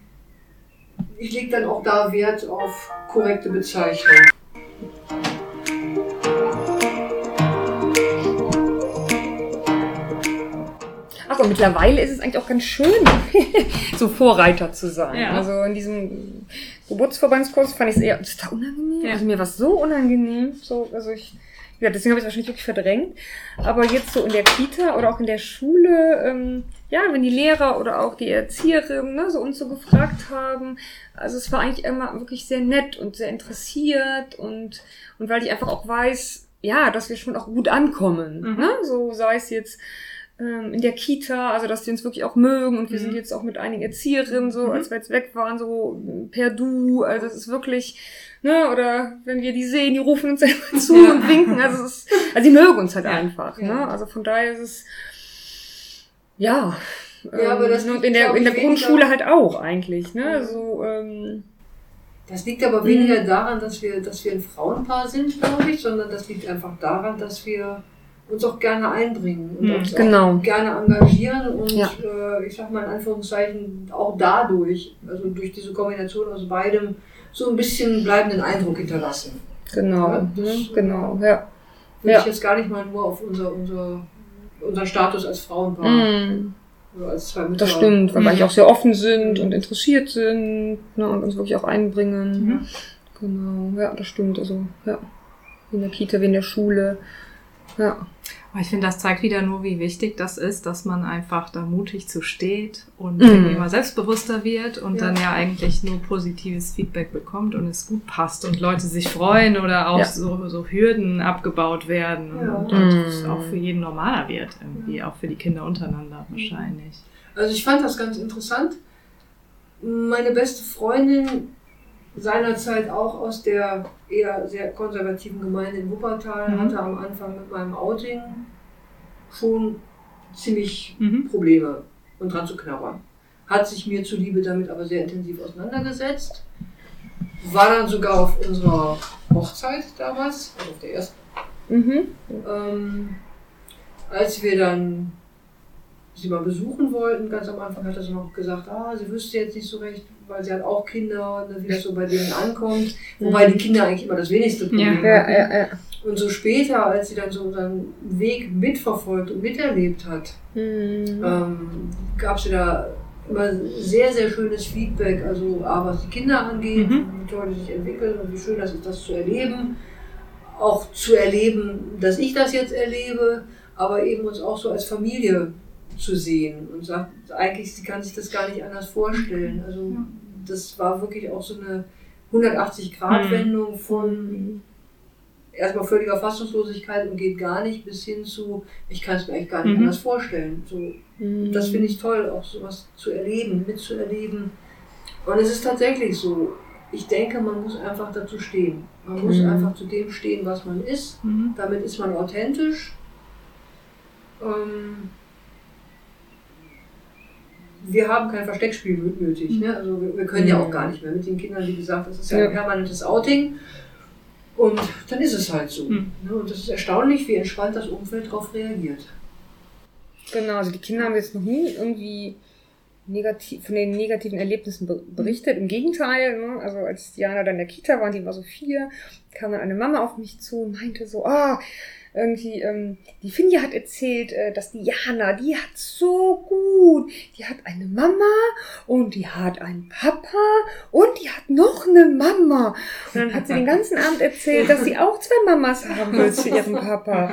ich lege dann auch da Wert auf korrekte Bezeichnung. Ach, und mittlerweile ist es eigentlich auch ganz schön, so Vorreiter zu sein. Ja. Also in diesem Geburtsverbandskurs fand ich es eher total unangenehm. Ja. Also mir war es so unangenehm. So, also ich, ja, deswegen habe ich es wahrscheinlich wirklich verdrängt. Aber jetzt so in der Kita oder auch in der Schule, ähm, ja, wenn die Lehrer oder auch die Erzieherinnen ne, so uns so gefragt haben, also es war eigentlich immer wirklich sehr nett und sehr interessiert und, und weil ich einfach auch weiß, ja, dass wir schon auch gut ankommen. Mhm. Ne? So sei es jetzt ähm, in der Kita, also dass die uns wirklich auch mögen und wir Mhm. sind jetzt auch mit einigen Erzieherinnen so, Mhm. als wir jetzt weg waren, so per Du, also es ist wirklich, ne, oder wenn wir die sehen, die rufen uns einfach zu Ja. und winken, also es ist, also die mögen uns halt Ja. einfach, Ja. ne, also von daher ist es, ja, Ja, aber das ähm, in der, in der Grundschule halt auch eigentlich, ne, Ja. so, ähm, Das liegt aber weniger daran, dass wir, dass wir ein Frauenpaar sind, glaube ich, sondern das liegt einfach daran, dass wir uns auch gerne einbringen und Mhm. uns Genau. auch gerne engagieren und Ja. äh, ich sag mal in Anführungszeichen auch dadurch, also durch diese Kombination aus beidem, so ein bisschen bleibenden Eindruck hinterlassen. genau, Ja, ne, das- genau, ja. Würde Ja. ich jetzt gar nicht mal nur auf unser, unser, unser Status als Frauenpaar Mm. oder als zwei Mütter. Das stimmt, weil wir Mhm. eigentlich auch sehr offen sind und interessiert sind ne, und uns wirklich auch einbringen. Mhm. Genau, ja, das stimmt. Also, ja. Wie in der Kita, wie in der Schule. Ja. Aber ich finde, das zeigt wieder nur, wie wichtig das ist, dass man einfach da mutig zu steht und Mhm. irgendwie immer selbstbewusster wird und Ja. dann ja eigentlich nur positives Feedback bekommt und es gut passt und Leute sich freuen oder auch Ja. so, so Hürden abgebaut werden Ja. und, und Mhm. es auch für jeden normaler wird, irgendwie, auch für die Kinder untereinander wahrscheinlich. Also ich fand das ganz interessant. Meine beste Freundin seinerzeit auch aus der eher sehr konservativen Gemeinde in Wuppertal Mhm. hatte am Anfang mit meinem Outing schon ziemlich Mhm. Probleme und dran zu knabbern. Hat sich mir zuliebe damit aber sehr intensiv auseinandergesetzt. War dann sogar auf unserer Hochzeit damals, also auf der ersten Mhm. ähm, als wir dann sie mal besuchen wollten, ganz am Anfang hat sie noch gesagt, ah, sie wüsste jetzt nicht so recht, weil sie hat auch Kinder, ne, wie das so bei denen ankommt. Wobei die Kinder eigentlich immer das wenigste Problem Ja. Ja, hatten. ja, ja. Und so später, als sie dann so unseren Weg mitverfolgt und miterlebt hat, Mhm. ähm, gab sie da immer sehr, sehr schönes Feedback. Also A, was die Kinder angeht, Mhm. wie toll die sich entwickeln und wie schön das ist, das zu erleben. Auch zu erleben, dass ich das jetzt erlebe, aber eben uns auch so als Familie zu sehen und sagt, eigentlich, sie kann sich das gar nicht anders vorstellen. Also das war wirklich auch so eine 180-Grad-Wendung von erstmal völliger Fassungslosigkeit und geht gar nicht bis hin zu, ich kann es mir eigentlich gar nicht Mhm. anders vorstellen. So, Mhm. das finde ich toll, auch sowas zu erleben, mitzuerleben. Und es ist tatsächlich so. Ich denke, man muss einfach dazu stehen. Man muss Mhm. einfach zu dem stehen, was man ist. Mhm. Damit ist man authentisch. Ähm, wir haben kein Versteckspiel nötig. Ne? Also wir, wir können ja auch gar nicht mehr mit den Kindern, wie gesagt, das ist ja ein permanentes Outing. Und dann ist es halt so. Mhm. Ne? Und das ist erstaunlich, wie entspannt das Umfeld darauf reagiert. Genau, also die Kinder haben jetzt noch nie irgendwie negativ, von den negativen Erlebnissen be- berichtet. Im Gegenteil, ne? also als Diana dann in der Kita war, die war so vier, kam dann eine Mama auf mich zu und meinte so, ah, irgendwie, ähm, die Finja hat erzählt, äh, dass die Jana, die hat so gut, die hat eine Mama und die hat einen Papa und die hat noch eine Mama. Und dann hat sie den ganzen Abend erzählt, dass sie auch zwei Mamas haben will zu ihrem Papa.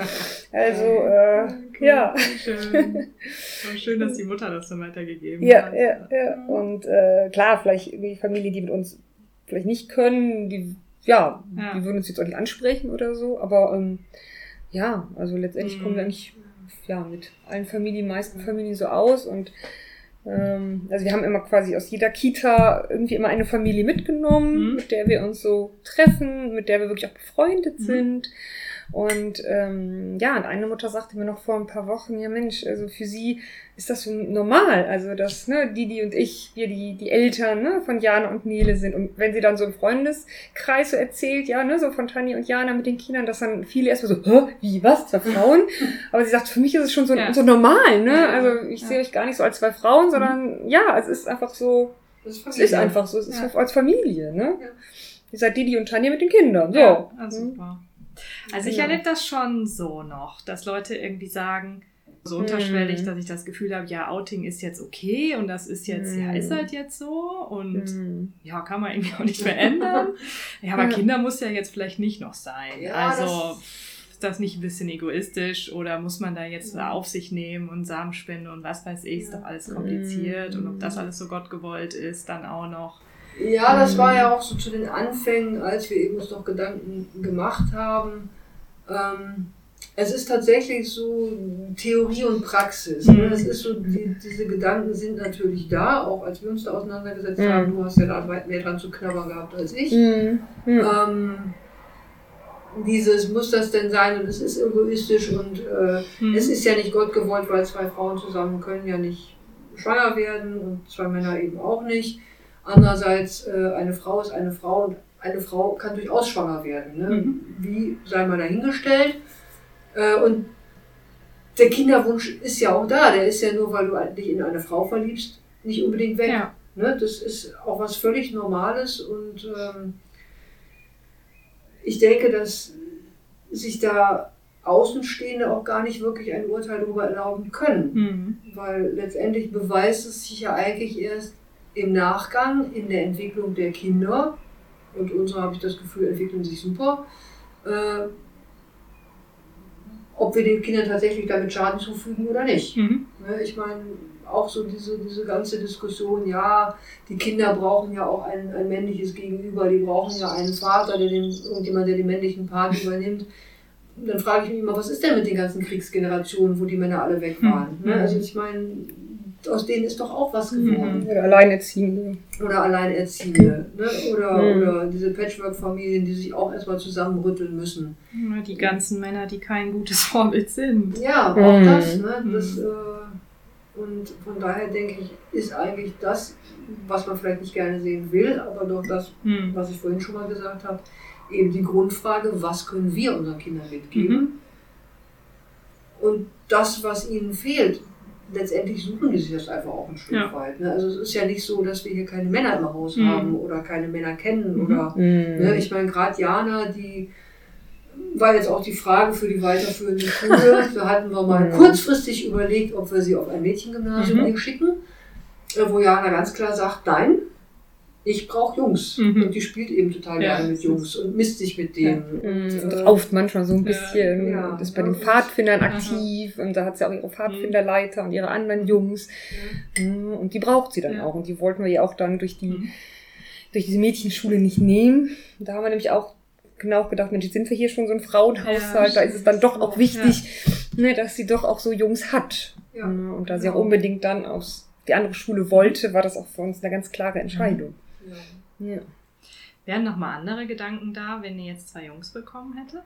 Also, äh, ja. Schön. Schön, dass die Mutter das dann weitergegeben Ja, hat. ja, ja. Und äh, klar, vielleicht die Familie, die mit uns vielleicht nicht können, die, ja, Ja. die würden uns jetzt auch nicht ansprechen oder so, aber ähm, ja, also letztendlich Mhm. kommen wir eigentlich ja, mit allen Familien, meisten Familien so aus und ähm, also wir haben immer quasi aus jeder Kita irgendwie immer eine Familie mitgenommen, Mhm. mit der wir uns so treffen, mit der wir wirklich auch befreundet Mhm. sind. Und ähm, ja, und eine Mutter sagte mir noch vor ein paar Wochen, ja Mensch, also für sie ist das so normal. Also dass ne, Didi und ich, wir die, die Eltern ne, von Jana und Nele sind. Und wenn sie dann so im Freundeskreis so erzählt, ja, ne, so von Tanja und Jana mit den Kindern, dass dann viele erstmal so, Hä, wie, was, zwei Frauen? Aber sie sagt, für mich ist es schon so, Ja. so normal, ne? Also ich ja. sehe euch gar nicht so als zwei Frauen, sondern ja, es ist einfach so, ist es ist einfach so, es ist Ja. als Familie, ne? Ja. Ihr seid Didi und Tanja mit den Kindern, so. Ja, ah, Mhm. super. Also ich Ja. erlebe das schon so noch, dass Leute irgendwie sagen, so unterschwellig, Mhm. dass ich das Gefühl habe, ja, Outing ist jetzt okay und das ist jetzt, ja, Mhm. ist halt jetzt so und Mhm. ja, kann man irgendwie auch nicht verändern. Ja, aber Ja. Kinder muss ja jetzt vielleicht nicht noch sein. Ja, also das- ist das nicht ein bisschen egoistisch oder muss man da jetzt auf sich nehmen und Samenspende und was weiß ich, ist doch alles kompliziert und ob Mhm. das alles so Gott gewollt ist, dann auch noch. Ja, das Mhm. war ja auch so zu den Anfängen, als wir eben uns noch Gedanken gemacht haben. Ähm, es ist tatsächlich so Theorie und Praxis. Mhm. Ne? Es ist so, die, diese Gedanken sind natürlich da, auch als wir uns da auseinandergesetzt Mhm. haben. Du hast ja da weit mehr dran zu knabbern gehabt als ich. Mhm. Mhm. Ähm, dieses, muss das denn sein und es ist egoistisch und äh, Hm. es ist ja nicht Gott gewollt, weil zwei Frauen zusammen können ja nicht schwanger werden und zwei Männer eben auch nicht. Andererseits, äh, eine Frau ist eine Frau und eine Frau kann durchaus schwanger werden. Ne? Mhm. Wie sei mal dahingestellt. Äh, und der Kinderwunsch ist ja auch da. Der ist ja nur, weil du dich in eine Frau verliebst, nicht unbedingt weg. Ja. Ne? Das ist auch was völlig Normales und ähm, ich denke, dass sich da Außenstehende auch gar nicht wirklich ein Urteil darüber erlauben können, Hm. weil letztendlich beweist es sich ja eigentlich erst im Nachgang in der Entwicklung der Kinder und unsere, habe ich das Gefühl, entwickeln sich super, äh, ob wir den Kindern tatsächlich damit Schaden zufügen oder nicht. Mhm. Ne, Ich meine, auch so diese, diese ganze Diskussion, ja, die Kinder brauchen ja auch ein, ein männliches Gegenüber, die brauchen ja einen Vater, der den, irgendjemand, der den männlichen Part übernimmt. Dann frage ich mich immer, was ist denn mit den ganzen Kriegsgenerationen, wo die Männer alle weg waren? Ne? Also ich meine, aus denen ist doch auch was Mhm. geworden. Oder Alleinerziehende. Oder Alleinerziehende. Ne? Oder, Mhm. oder diese Patchwork-Familien, die sich auch erstmal zusammenrütteln müssen. Ja, Die ganzen Männer, die kein gutes Vorbild sind. Ja, auch Mhm. das. Ne? das Mhm. äh, und von daher denke ich, ist eigentlich das, was man vielleicht nicht gerne sehen will, aber doch das, Hm. was ich vorhin schon mal gesagt habe, eben die Grundfrage, was können wir unseren Kindern mitgeben? Mhm. Und das, was ihnen fehlt, letztendlich suchen die sich das einfach auch ein Stück Ja. weit. Ne? Also es ist ja nicht so, dass wir hier keine Männer im Haus Mhm. haben oder keine Männer kennen Mhm. oder Mhm. Ne, ich meine, gerade Jana, die war jetzt auch die Frage für die weiterführende Schule. Da hatten wir mal Mhm. kurzfristig überlegt, ob wir sie auf ein Mädchengymnasium Mhm. schicken, wo Jana ganz klar sagt, nein, ich brauche Jungs. Mhm. Und die spielt eben total Ja. gerne mit Jungs und misst sich mit denen. Mhm. Und, Und äh, rauft manchmal so ein bisschen. Ja. und ist bei Ja. den Pfadfindern aktiv. Und da hat sie auch ihre Pfadfinderleiter und ihre anderen Jungs. Mhm. Und die braucht sie dann Ja. auch. Und die wollten wir ja auch dann durch die, Mhm. durch diese Mädchenschule nicht nehmen. Da haben wir nämlich auch genau gedacht, Mensch, jetzt sind wir hier schon so ein Frauenhaushalt, Ja, da ist es dann doch auch Ja. wichtig, ne, dass sie doch auch so Jungs hat. Ja. Und da sie auch Genau. unbedingt dann aus die andere Schule wollte, war das auch für uns eine ganz klare Entscheidung. Ja. Ja. Wären noch mal andere Gedanken da, wenn ihr jetzt zwei Jungs bekommen hättet?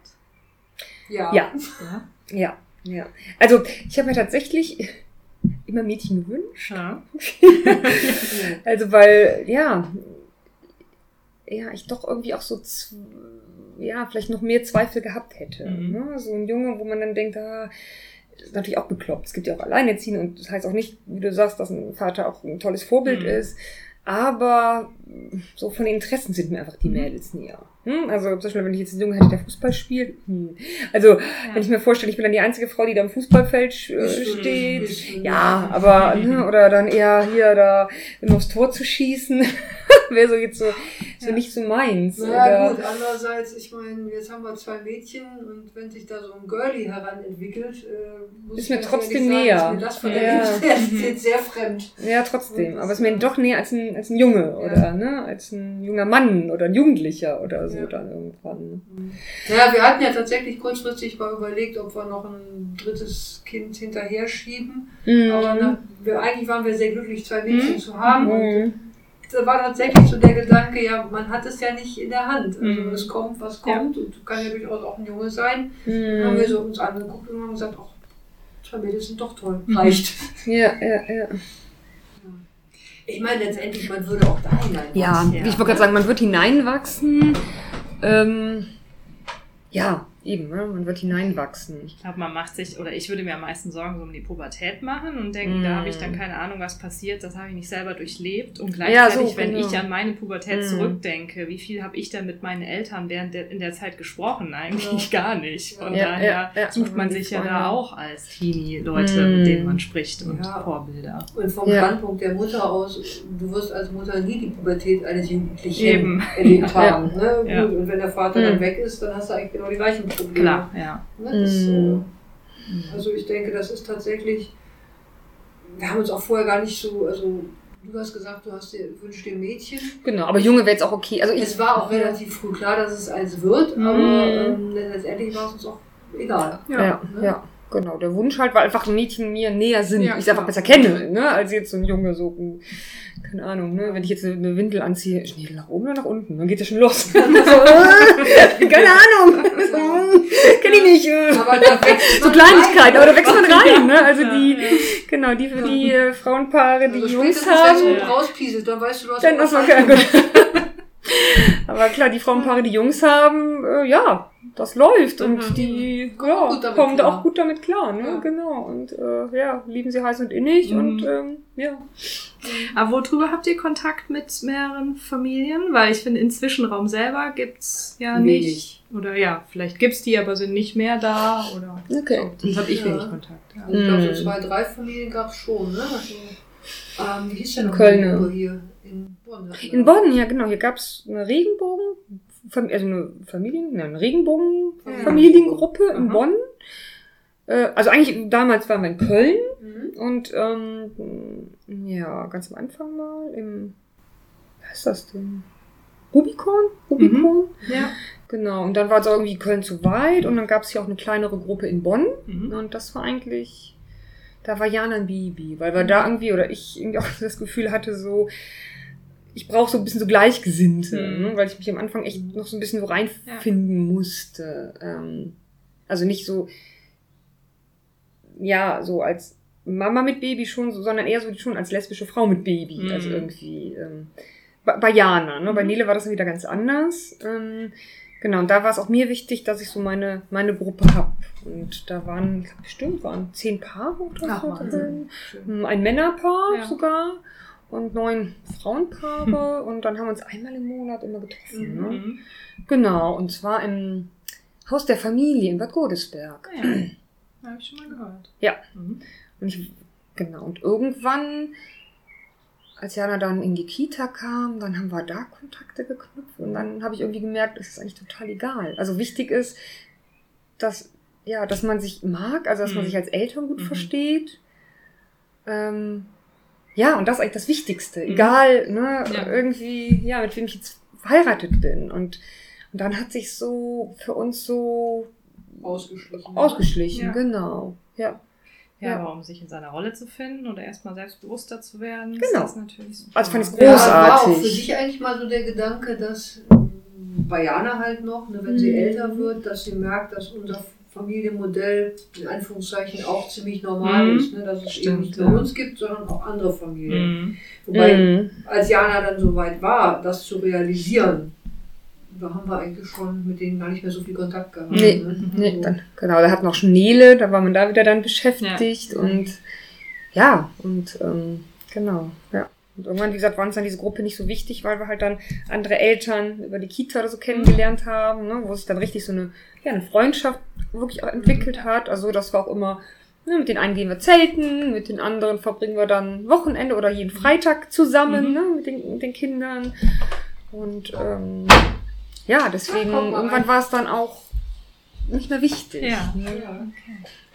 Ja. Ja. Ja. Ja, ja. Also ich habe mir tatsächlich immer Mädchen gewünscht. ja. Also weil, ja, ja, ich doch irgendwie auch so, ja, vielleicht noch mehr Zweifel gehabt hätte. Mhm. Ne? So ein Junge, wo man dann denkt, ah, das ist natürlich auch bekloppt. Es gibt ja auch Alleinerziehende und das heißt auch nicht, wie du sagst, dass ein Vater auch ein tolles Vorbild Mhm. ist. Aber so von Interessen sind mir einfach die Mhm. Mädels näher. Hm? Also zum Beispiel, wenn ich jetzt einen Jungen hätte, der Fußball spielt. Hm. Also wenn ich mir vorstelle, ich bin dann die einzige Frau, die da am Fußballfeld äh, steht. Ja, aber, ne, oder dann eher hier da immer aufs Tor zu schießen, wäre so jetzt so, so Ja. nicht so meins. Naja, oder, gut, andererseits, ich meine, jetzt haben wir zwei Mädchen und wenn sich da so ein Girlie heranentwickelt, äh, muss Ist ich mir trotzdem ehrlich näher. Sagen, ist mir das von der Ja. Lebensrealität sehr fremd. Ja, trotzdem. Aber es ist mir doch näher als ein, als ein Junge oder ne, als ein junger Mann oder ein Jugendlicher oder so Ja. dann irgendwann. Ja, wir hatten ja tatsächlich kurzfristig mal überlegt, ob wir noch ein drittes Kind hinterher schieben. Mhm. Aber na, wir, eigentlich waren wir sehr glücklich, zwei Mädchen Mhm. zu haben. Und Mhm. da war tatsächlich so der Gedanke, ja, man hat es ja nicht in der Hand. Also Mhm. es kommt, was kommt. Und kann ja durchaus auch ein Junge sein. Dann Hm. haben wir so uns angeguckt und haben gesagt, ach, zwei Mädels sind doch toll. Reicht. Ja, ja, ja. Ich meine, letztendlich, man würde auch da hinein. Ja, Ja. ich wollte gerade sagen, man wird hineinwachsen. Ähm, ja, eben, ne? man wird hineinwachsen. Ich glaube, man macht sich, oder ich würde mir am meisten Sorgen so um die Pubertät machen und denken, Mm. da habe ich dann keine Ahnung, was passiert, das habe ich nicht selber durchlebt. Und Ja, gleichzeitig, so, wenn genau. ich an meine Pubertät Mm. zurückdenke, wie viel habe ich da mit meinen Eltern während der, in der Zeit gesprochen? Eigentlich gar nicht. Von Ja, daher ja, ja. sucht man sich ja da auch als Teenie-Leute, Mm. mit denen man spricht und Ja. Vorbilder. Und vom Ja. Standpunkt der Mutter aus, du wirst als Mutter nie die Pubertät eines Jugendlichen Eben. erlebt haben. Ne? Ja. Und wenn der Vater Mhm. dann weg ist, dann hast du eigentlich genau die gleichen Probleme. Klar, ja. Ne? Das, Mhm. äh, also ich denke, das ist tatsächlich, wir haben uns auch vorher gar nicht so, also du hast gesagt, du hast dir, wünschst dir ein Mädchen. Genau, aber Junge wäre jetzt auch okay. Also Es war auch relativ früh klar, dass es eins wird, aber ähm, letztendlich war es uns auch egal. Ja, ja, ne? Genau. Der Wunsch halt, weil einfach Mädchen mir näher sind. Ja, ich sie einfach besser kenne, ne? als jetzt so ein Junge, so, ein- keine Ahnung, ne? wenn ich jetzt eine Windel anziehe, Schnee nach oben oder nach unten, dann geht ja schon los. so, äh, keine Ahnung. Kenn ich nicht. äh. Aber da wächst So Kleinigkeiten, aber da wächst man rein, ne? Also Ja, die, ja. genau, die für die äh, Frauenpaare, die Also Jungs spätestens, wenn haben. du rauspieselt, dann weißt du, du hast Dann was ist okay, gut. Aber klar, die Frauenpaare, die Jungs haben, äh, ja, das läuft und Mhm. die Kommen ja, gut kommen da auch gut damit klar, ne? Ja. Genau. Und äh, ja, lieben sie heiß und innig Mhm. und ähm, ja. Aber worüber habt ihr Kontakt mit mehreren Familien? Weil ich finde, in Zwischenraum selber gibt's ja Wenig. nicht. Oder ja, vielleicht gibt's die, aber sind nicht mehr da. Oder Okay. so. Sonst habe ich Ja. wenig Kontakt. Ja. Also ich glaube, Mhm. so zwei, drei Familien gab es schon, ne? Also, ähm, wie hieß denn noch Köln. Gruppe hier? In Bonn. In Bonn, ja genau, hier gab's eine Regenbogen, also eine Familien, ne, eine Regenbogen-Familiengruppe in Aha. Bonn. Äh, also eigentlich damals waren wir in Köln Mhm. und ähm, ja, ganz am Anfang mal im, was ist das denn? Rubicon? Rubicon? Ja. Genau, und dann war es auch irgendwie Köln zu weit und dann gab es hier auch eine kleinere Gruppe in Bonn Mhm. und das war eigentlich, da war Jana ein Baby, weil wir da irgendwie, oder ich irgendwie auch das Gefühl hatte, so, ich brauche so ein bisschen so Gleichgesinnte, Mhm. ne, weil ich mich am Anfang echt noch so ein bisschen so reinfinden musste. Ähm, also nicht so, ja, so als Mama mit Baby schon, so, sondern eher so schon als lesbische Frau mit Baby. Mhm. Also irgendwie ähm, bei, bei Jana, ne? Bei Mhm. Nele war das dann wieder ganz anders. Ähm, genau, und da war es auch mir wichtig, dass ich so meine, meine Gruppe hab. Und da waren, ich glaub, bestimmt waren zehn Paare oder Ach, so Ein Männerpaar Ja. sogar und neun Frauenpaare. Und dann haben wir uns einmal im Monat immer getroffen. Ne? Mhm. Genau, und zwar im Haus der Familie in Bad Godesberg. Ah, ja. Habe ich schon mal gehört. Ja. Mhm. Und ich, genau, und irgendwann, als Jana dann in die Kita kam, dann haben wir da Kontakte geknüpft und dann habe ich irgendwie gemerkt, es ist eigentlich total egal. Also wichtig ist, dass, ja, dass man sich mag, also dass man Mhm. sich als Eltern gut Mhm. versteht. Ähm, ja, und das ist eigentlich das Wichtigste. Mhm. Egal, ne, Ja. irgendwie, ja, mit wem ich jetzt verheiratet bin. Und, und dann hat sich so für uns so Ausgeschlichen. ausgeschlichen, Ja. genau. Ja. Ja, Ja. aber um sich in seiner Rolle zu finden oder erstmal selbstbewusster zu werden, Genau. ist das natürlich super. Also fand ich's Ja, war auch Großartig. für dich eigentlich mal so der Gedanke, dass ähm, bei Jana halt noch, ne, wenn sie Mhm. älter wird, dass sie merkt, dass unser Familienmodell in Anführungszeichen auch ziemlich normal Mhm. ist. Ne, dass es eben Stimmt, nicht ja. nur uns gibt, sondern auch andere Familien. Mhm. Wobei, Mhm. als Jana dann so weit war, das zu realisieren, da haben wir eigentlich schon mit denen gar nicht mehr so viel Kontakt gehabt. Nee, ne? nee, So. dann, genau, da hat noch Schnele, da war man da wieder dann beschäftigt Ja. und ja, und ähm, genau, ja. Und irgendwann, wie gesagt, war uns dann diese Gruppe nicht so wichtig, weil wir halt dann andere Eltern über die Kita oder so kennengelernt haben, ne, wo sich dann richtig so eine, ja, eine Freundschaft wirklich auch entwickelt hat. Also das war auch immer, ne, mit den einen gehen wir zelten, mit den anderen verbringen wir dann Wochenende oder jeden Freitag zusammen, Mhm. ne, mit den, mit den Kindern. Und ähm, ja, deswegen, irgendwann war es dann auch nicht mehr wichtig. Ja. Ja.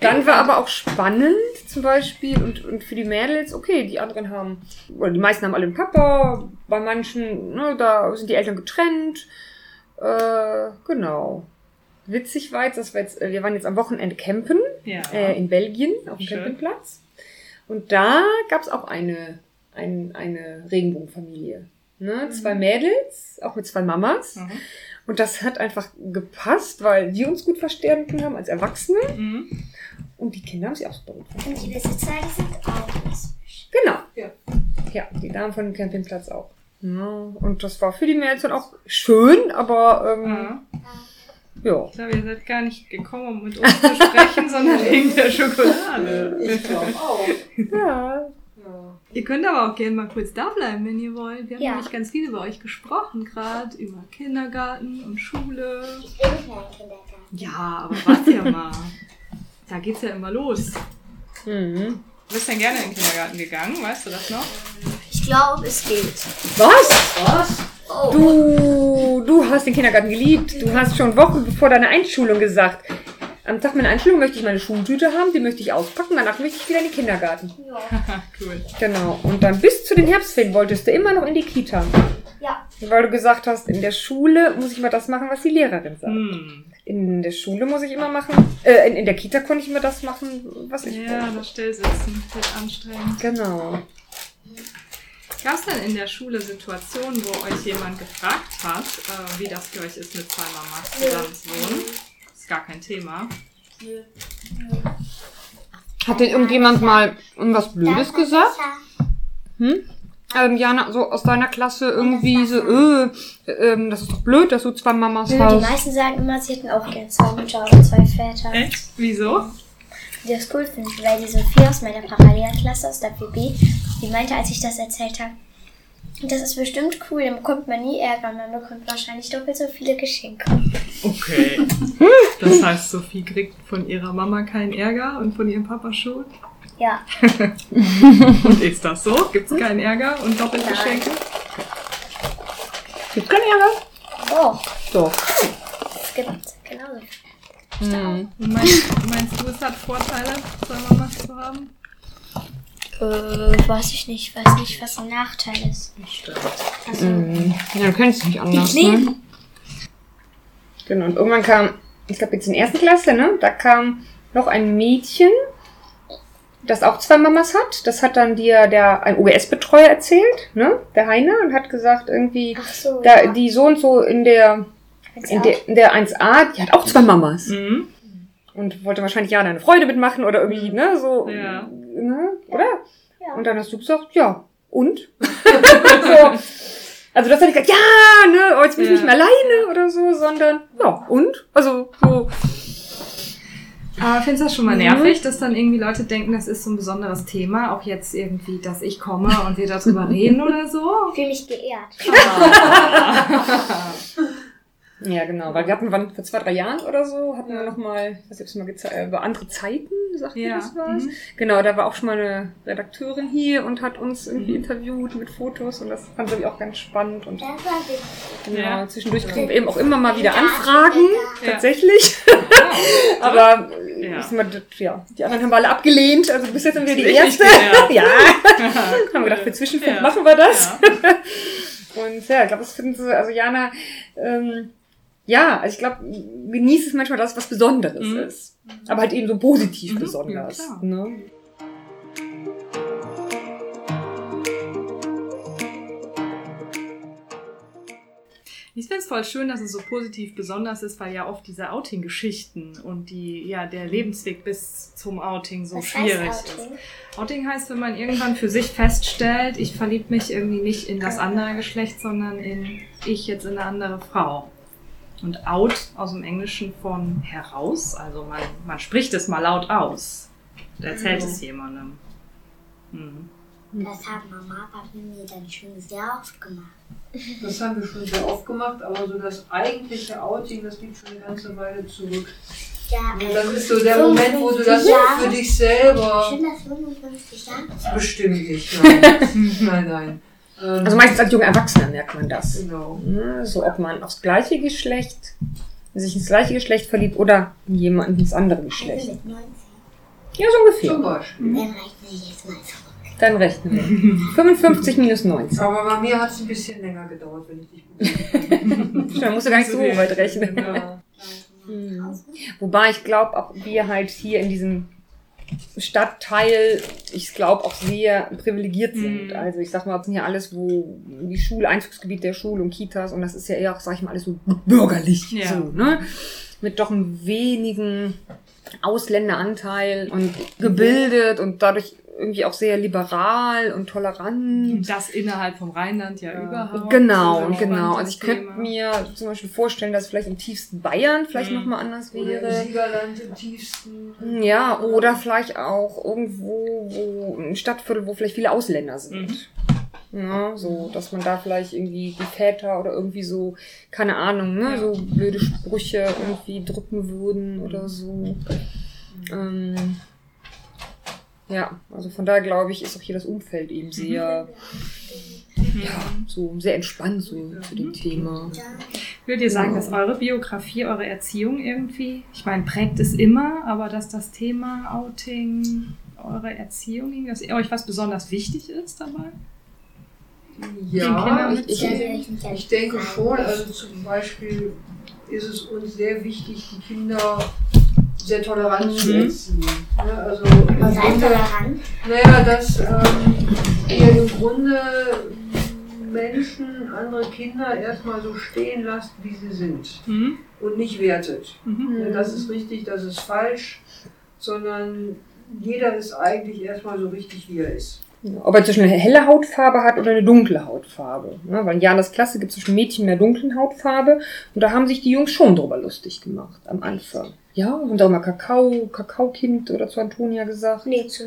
Dann war aber auch spannend, zum Beispiel, und, und für die Mädels, okay, die anderen haben, oder die meisten haben alle einen Papa, bei manchen, ne, da sind die Eltern getrennt. Äh, genau. Witzig war jetzt, dass wir jetzt, äh, wir waren jetzt am Wochenende campen, Ja. äh, in Belgien, auf dem Schön. Campingplatz. Und da gab es auch eine, ein, eine Regenbogenfamilie. Ne? Zwei Mädels, auch mit zwei Mamas. Mhm. Und das hat einfach gepasst, weil wir uns gut verstanden haben als Erwachsene. Mhm. Und die Kinder haben sich auch super gut verstanden. Und die Besitzer, die sind auch lesbisch. Genau. Ja. Ja, die Damen von dem Campingplatz auch. Ja, und das war für die Mädels dann auch schön, aber ähm, Ja. ja. Ich glaube, ihr seid gar nicht gekommen, um mit uns zu sprechen, sondern wegen der Schokolade. Ich glaube auch. Ja. Ja. Ihr könnt aber auch gerne mal kurz da bleiben, wenn ihr wollt. Wir haben Ja. nämlich ganz viel über euch gesprochen, gerade über Kindergarten und Schule. Ich bin nicht mehr im Kindergarten. Ja, aber warte ja mal. Da geht's ja immer los. Mhm. Du bist denn gerne in den Kindergarten gegangen, weißt du das noch? Ich glaube, es geht. Was? Was? Oh. Du, du hast den Kindergarten geliebt. Du hast schon Wochen bevor deiner Einschulung gesagt, am Tag meiner Einschulung möchte ich meine Schultüte haben, die möchte ich auspacken, danach möchte ich wieder in den Kindergarten. Ja. Cool. Genau. Und dann bis zu den Herbstferien wolltest du immer noch in die Kita. Ja. Weil du gesagt hast, in der Schule muss ich mal das machen, was die Lehrerin sagt. Hm. In der Schule muss ich immer machen, äh, in, in der Kita konnte ich immer das machen, was ich Ja, wollte. das Stillsitzen wird anstrengend. Genau. Gab es denn in der Schule Situationen, wo euch jemand gefragt hat, äh, wie das für euch ist, mit zwei Mamas zusammen zu wohnen? Ist gar kein Thema. Hat denn irgendjemand mal irgendwas Blödes gesagt? Hm? Ähm, Jana, so aus deiner Klasse irgendwie so, äh, ähm, das ist doch blöd, dass du zwei Mamas Die hast. meisten sagen immer, sie hätten auch gerne zwei Mütter oder zwei Väter. Echt? Wieso? Die das cool finden, weil die Sophie aus meiner Parallelklasse aus der PB, die meinte, als ich das erzählt habe, das ist bestimmt cool, dann bekommt man nie Ärger und man bekommt wahrscheinlich doppelt so viele Geschenke. Okay. Das heißt, Sophie kriegt von ihrer Mama keinen Ärger und von ihrem Papa schon? Ja, Und ist das so? Gibt es keinen Ärger und Doppelgeschenke? Gibt's keinen Ärger? doch, Doch. es gibt genauso. Hm. Meinst, meinst du, es hat Vorteile, zwei Mamas zu haben? Äh, weiß ich nicht, weiß nicht, was ein Nachteil ist. Also, Mhm. Ja, du kennst es nicht anders, Ich ne? lebe. Genau, und irgendwann kam, ich glaube jetzt in der ersten Klasse, ne? Da kam noch ein Mädchen, das auch zwei Mamas hat. Das hat dann dir der, ein OGS-Betreuer erzählt, ne? Der Heiner, und hat gesagt, irgendwie, Ach so, da, ja. die so und so in der, in der, in der 1a, die hat auch zwei Mamas. Mhm. Und wollte wahrscheinlich ja eine Freude mitmachen oder irgendwie, ne? So, Ja. ne? Oder? Ja. Und dann hast du gesagt, ja, und? so. Also das hat ich gesagt, ja, ne, oh, jetzt bin ich Ja. nicht mehr alleine oder so, sondern, ja, und? Also, so, Aber findest du das schon mal nervig, dass dann irgendwie Leute denken, das ist so ein besonderes Thema? Auch jetzt irgendwie, dass ich komme und wir darüber reden oder so? Ich fühle mich geehrt. ja, genau, weil wir hatten, wann, vor zwei, drei Jahren oder so, hatten wir noch mal, was ich mal gezeigt, äh, über andere Zeiten, sagt ihr Ja. das was? Mhm. Genau, da war auch schon mal eine Redakteurin hier und hat uns irgendwie interviewt mit Fotos und das fand ich auch ganz spannend und genau, Ja. zwischendurch kriegen wir eben auch immer mal wieder Anfragen, Ja. tatsächlich. Ja. Aber äh, Ja. mal, ja, die anderen haben wir alle abgelehnt. Also bis jetzt sind wir die Richtig Erste. ja, haben wir gedacht, für Zwischenfunk Ja. machen wir das. Ja. Und ja, ich glaube, das finden sie, also Jana, ähm, ja, also ich glaube, genießt es manchmal das, was Besonderes Mhm. ist. Aber halt eben so positiv Mhm, besonders. ja, klar. ne? Ich finde es voll schön, dass es so positiv besonders ist, weil ja oft diese Outing-Geschichten und die, ja, der Lebensweg bis zum Outing so Was schwierig heißt ist. Outing? Outing heißt, wenn man irgendwann für sich feststellt, ich verliebe mich irgendwie nicht in das andere Geschlecht, sondern in ich jetzt in eine andere Frau. Und out aus dem Englischen von heraus, also man, man spricht es mal laut aus. Und erzählt es jemandem. Mhm. Das haben Mama und Papa mir dann schon sehr oft gemacht. Das haben wir schon sehr oft gemacht, aber so das eigentliche Outing, das liegt schon eine ganze Weile zurück. Ja, Und das ist so der Moment, wo du das Ja. für dich selber Stimmt das 55 Jahre? bestimmt nicht. Nein, nein. nein. Ähm, Also meistens als junger Erwachsener merkt man das. Genau. Ne? So ob man aufs gleiche Geschlecht, sich ins gleiche Geschlecht verliebt oder in jemanden ins andere Also Geschlecht. mit 19. Ja, so ungefähr. Zum Beispiel. Dann reicht mir jetzt mal zurück. Dann rechnen wir. 55 minus 19. Aber bei mir hat es ein bisschen länger gedauert, wenn ich dich begrüße. Da musst du gar nicht so weit rechnen. Ja. Mhm. Wobei ich glaube, auch wir halt hier in diesem Stadtteil, ich glaube, auch sehr privilegiert sind. Mhm. Also ich sag mal, das sind ja alles, wo die Schule, Einzugsgebiet der Schule und Kitas und das ist ja eher, sag ich mal, alles so bürgerlich. Ja. So, ne? Mit doch einem wenigen Ausländeranteil und gebildet und dadurch irgendwie auch sehr liberal und tolerant. Das innerhalb vom Rheinland ja, überhaupt. Genau, genau. Also ich könnte mir zum Beispiel vorstellen, dass vielleicht im tiefsten Bayern vielleicht Mhm. nochmal anders Oder im wäre. Siegerland im tiefsten. Ja, oder vielleicht auch irgendwo, wo ein Stadtviertel, wo vielleicht viele Ausländer sind. Mhm. Ja, so, dass man da vielleicht irgendwie die Väter oder irgendwie so, keine Ahnung, ne, so blöde Sprüche irgendwie drücken würden oder so. Ähm, ja, also von daher glaube ich, ist auch hier das Umfeld eben sehr, ja, so sehr entspannt so zu dem Thema. Würdet ihr sagen, dass eure Biografie, eure Erziehung irgendwie, ich meine, prägt es immer, aber dass das Thema Outing, eure Erziehung, dass euch was besonders wichtig ist dabei? Ja, ich, ich, erzählen. ich denke schon, also zum Beispiel ist es uns sehr wichtig, die Kinder sehr tolerant zu Mhm. erziehen. Ja, also seid Grunde, tolerant. naja, dass ähm, ihr im Grunde Menschen, andere Kinder erstmal so stehen lasst, wie sie sind Mhm. und nicht wertet. Mhm. Ja, das ist richtig, das ist falsch, sondern jeder ist eigentlich erstmal so richtig, wie er ist. Ob er zwischen eine helle Hautfarbe hat oder eine dunkle Hautfarbe. Ne? Weil in Janas Klasse gibt es zwischen Mädchen mit einer dunklen Hautfarbe und da haben sich die Jungs schon drüber lustig gemacht am Anfang. Ja, haben da auch mal Kakao, Kakaokind oder zu Antonia gesagt. Nee, zu.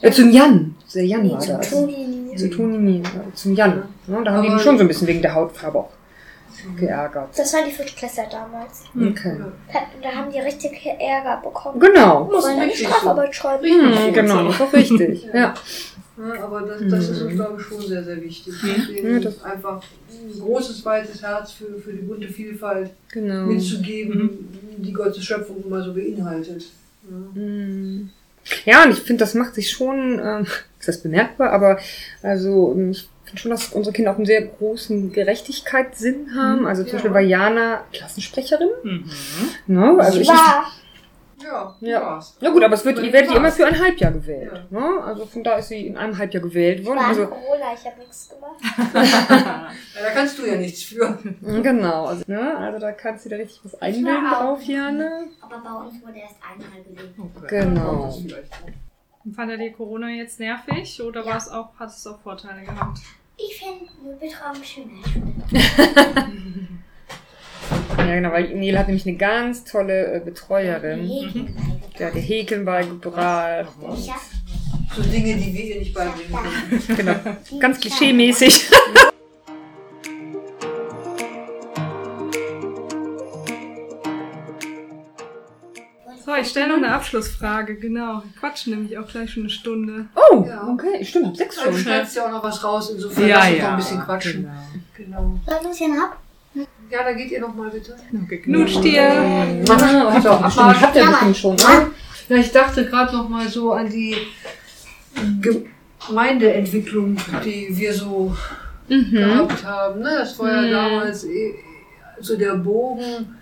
Äh, zum Jan. Der Jan Nee, war zu das. Toni. Zu Toni, nie, ja, zum Jan. Ne? Da haben die ihn schon so ein bisschen wegen der Hautfarbe auch geärgert. Das waren die Viertklässler damals. Okay. Da haben die richtig Ärger bekommen. Genau. Muss man eine richtig so. Strafarbeit schreiben. Hm, genau, ist auch richtig. Ja. Ja, aber das, das ist uns, glaube ich, schon sehr, sehr wichtig. Deswegen Ja, das- einfach ein großes, weites Herz für, für die bunte Vielfalt Genau. mitzugeben, die Gottes Schöpfung immer so beinhaltet. Ja. Mm. Ja, und ich finde, das macht sich schon, ähm, ist das bemerkbar, aber also ähm, ich finde schon, dass unsere Kinder auch einen sehr großen Gerechtigkeitssinn haben. Also zum Ja. Beispiel war Jana Klassensprecherin. Mhm. Ne? Also ich, war. Ja, Ja. war's. ja gut, aber es wird, ihr werdet immer für ein Halbjahr gewählt. Ne? Also von da ist sie in einem Halbjahr gewählt worden. War Also, Corona, ich habe nichts gemacht. Ja, da kannst du ja nichts für. genau. Also, ne? also da kannst du dir richtig was auch- drauf, Jana. Aber bei uns wurde erst einmal gelegt. Genau. Das vielleicht auch. Und Fandet ihr Corona jetzt nervig oder Ja. war es auch, hat es auch Vorteile gehabt? Ich finde Betraum schöner. Ja, genau, weil Nele hat nämlich eine ganz tolle äh, Betreuerin. Mhm. Der hat ihr Häkeln beigebracht. So Dinge, die wir ihr nicht beibringen können. Genau. Ganz klischee-mäßig. So, ich stelle noch eine Abschlussfrage, genau. Wir quatschen nämlich auch gleich schon eine Stunde. Oh, Ja. okay. Stimmt, sechs Du schon. schneidest ja auch noch was raus, insofern lass uns noch ein bisschen quatschen. Genau. Soll Lucian ab? Ja, da geht ihr noch mal bitte. Ah, habt ihr auch bestimmt, habt ihr bestimmt schon, ne? Ja, ich dachte gerade noch mal so an die Gemeindeentwicklung, die wir so Mhm. gehabt haben. Ne? Das war ja Mhm. damals eh so der Bogen,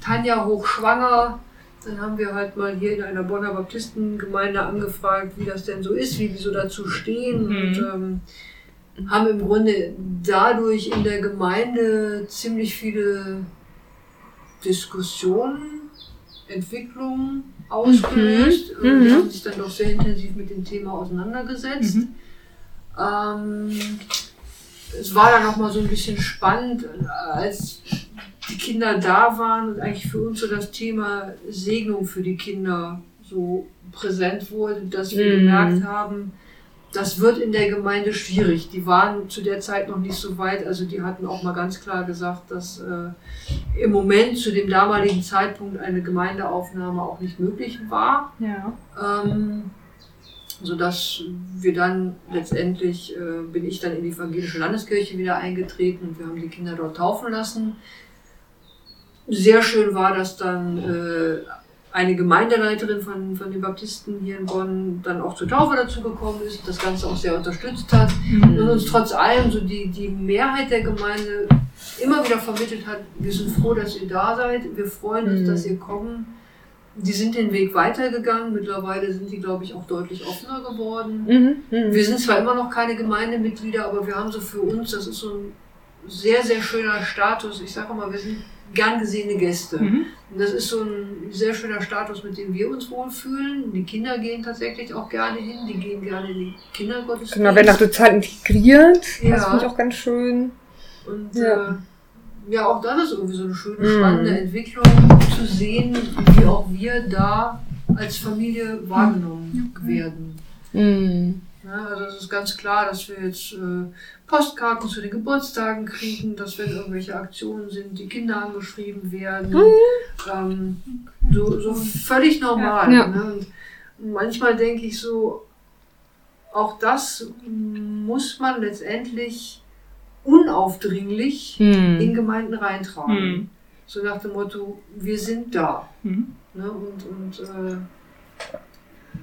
Tanja hochschwanger. Dann haben wir halt mal hier in einer Bonner Baptistengemeinde angefragt, wie das denn so ist, wie die so dazu stehen. Mhm. Und ähm, haben im Grunde dadurch in der Gemeinde ziemlich viele Diskussionen, Entwicklungen ausgelöst. Mhm. Die Mhm. haben sich dann doch sehr intensiv mit dem Thema auseinandergesetzt. Mhm. Ähm, es war dann noch mal so ein bisschen spannend, als die Kinder da waren und eigentlich für uns so das Thema Segnung für die Kinder so präsent wurde, dass wir Mhm. gemerkt haben, das wird in der Gemeinde schwierig. Die waren zu der Zeit noch nicht so weit, also die hatten auch mal ganz klar gesagt, dass äh, im Moment zu dem damaligen Zeitpunkt eine Gemeindeaufnahme auch nicht möglich war. Ja. Ähm, sodass wir dann letztendlich, äh, bin ich dann in die evangelische Landeskirche wieder eingetreten und wir haben die Kinder dort taufen lassen. Sehr schön war, dass dann äh, eine Gemeindeleiterin von, von den Baptisten hier in Bonn dann auch zur Taufe dazu gekommen ist, das Ganze auch sehr unterstützt hat und uns trotz allem so die, die Mehrheit der Gemeinde immer wieder vermittelt hat, wir sind froh, dass ihr da seid, wir freuen uns, Mhm. dass ihr kommen die sind den Weg weitergegangen. Mittlerweile sind die, glaube ich, auch deutlich offener geworden. Mhm. Mhm. Wir sind zwar immer noch keine Gemeindemitglieder, aber wir haben so für uns, das ist so ein sehr, sehr schöner Status. Ich sage mal, wir sind gern gesehene Gäste. Mhm. Und das ist so ein sehr schöner Status, mit dem wir uns wohlfühlen. Die Kinder gehen tatsächlich auch gerne hin, die gehen gerne in die Kindergottesdienste. Genau, werden auch total integriert. Das Ja. finde ich auch ganz schön. Und Ja. Äh, ja, auch das ist irgendwie so eine schöne, Mhm. spannende Entwicklung zu sehen, wie auch wir da als Familie wahrgenommen werden. Mhm. Ja, also es ist ganz klar, dass wir jetzt äh, Postkarten zu den Geburtstagen kriegen, dass wenn irgendwelche Aktionen sind, die Kinder angeschrieben werden. Ähm, so, so völlig normal. Ja. Ne? Und manchmal denke ich so, auch das muss man letztendlich unaufdringlich in Mhm. Gemeinden reintragen. Mhm. So nach dem Motto, wir sind da. Mhm. Ne? Und, und äh,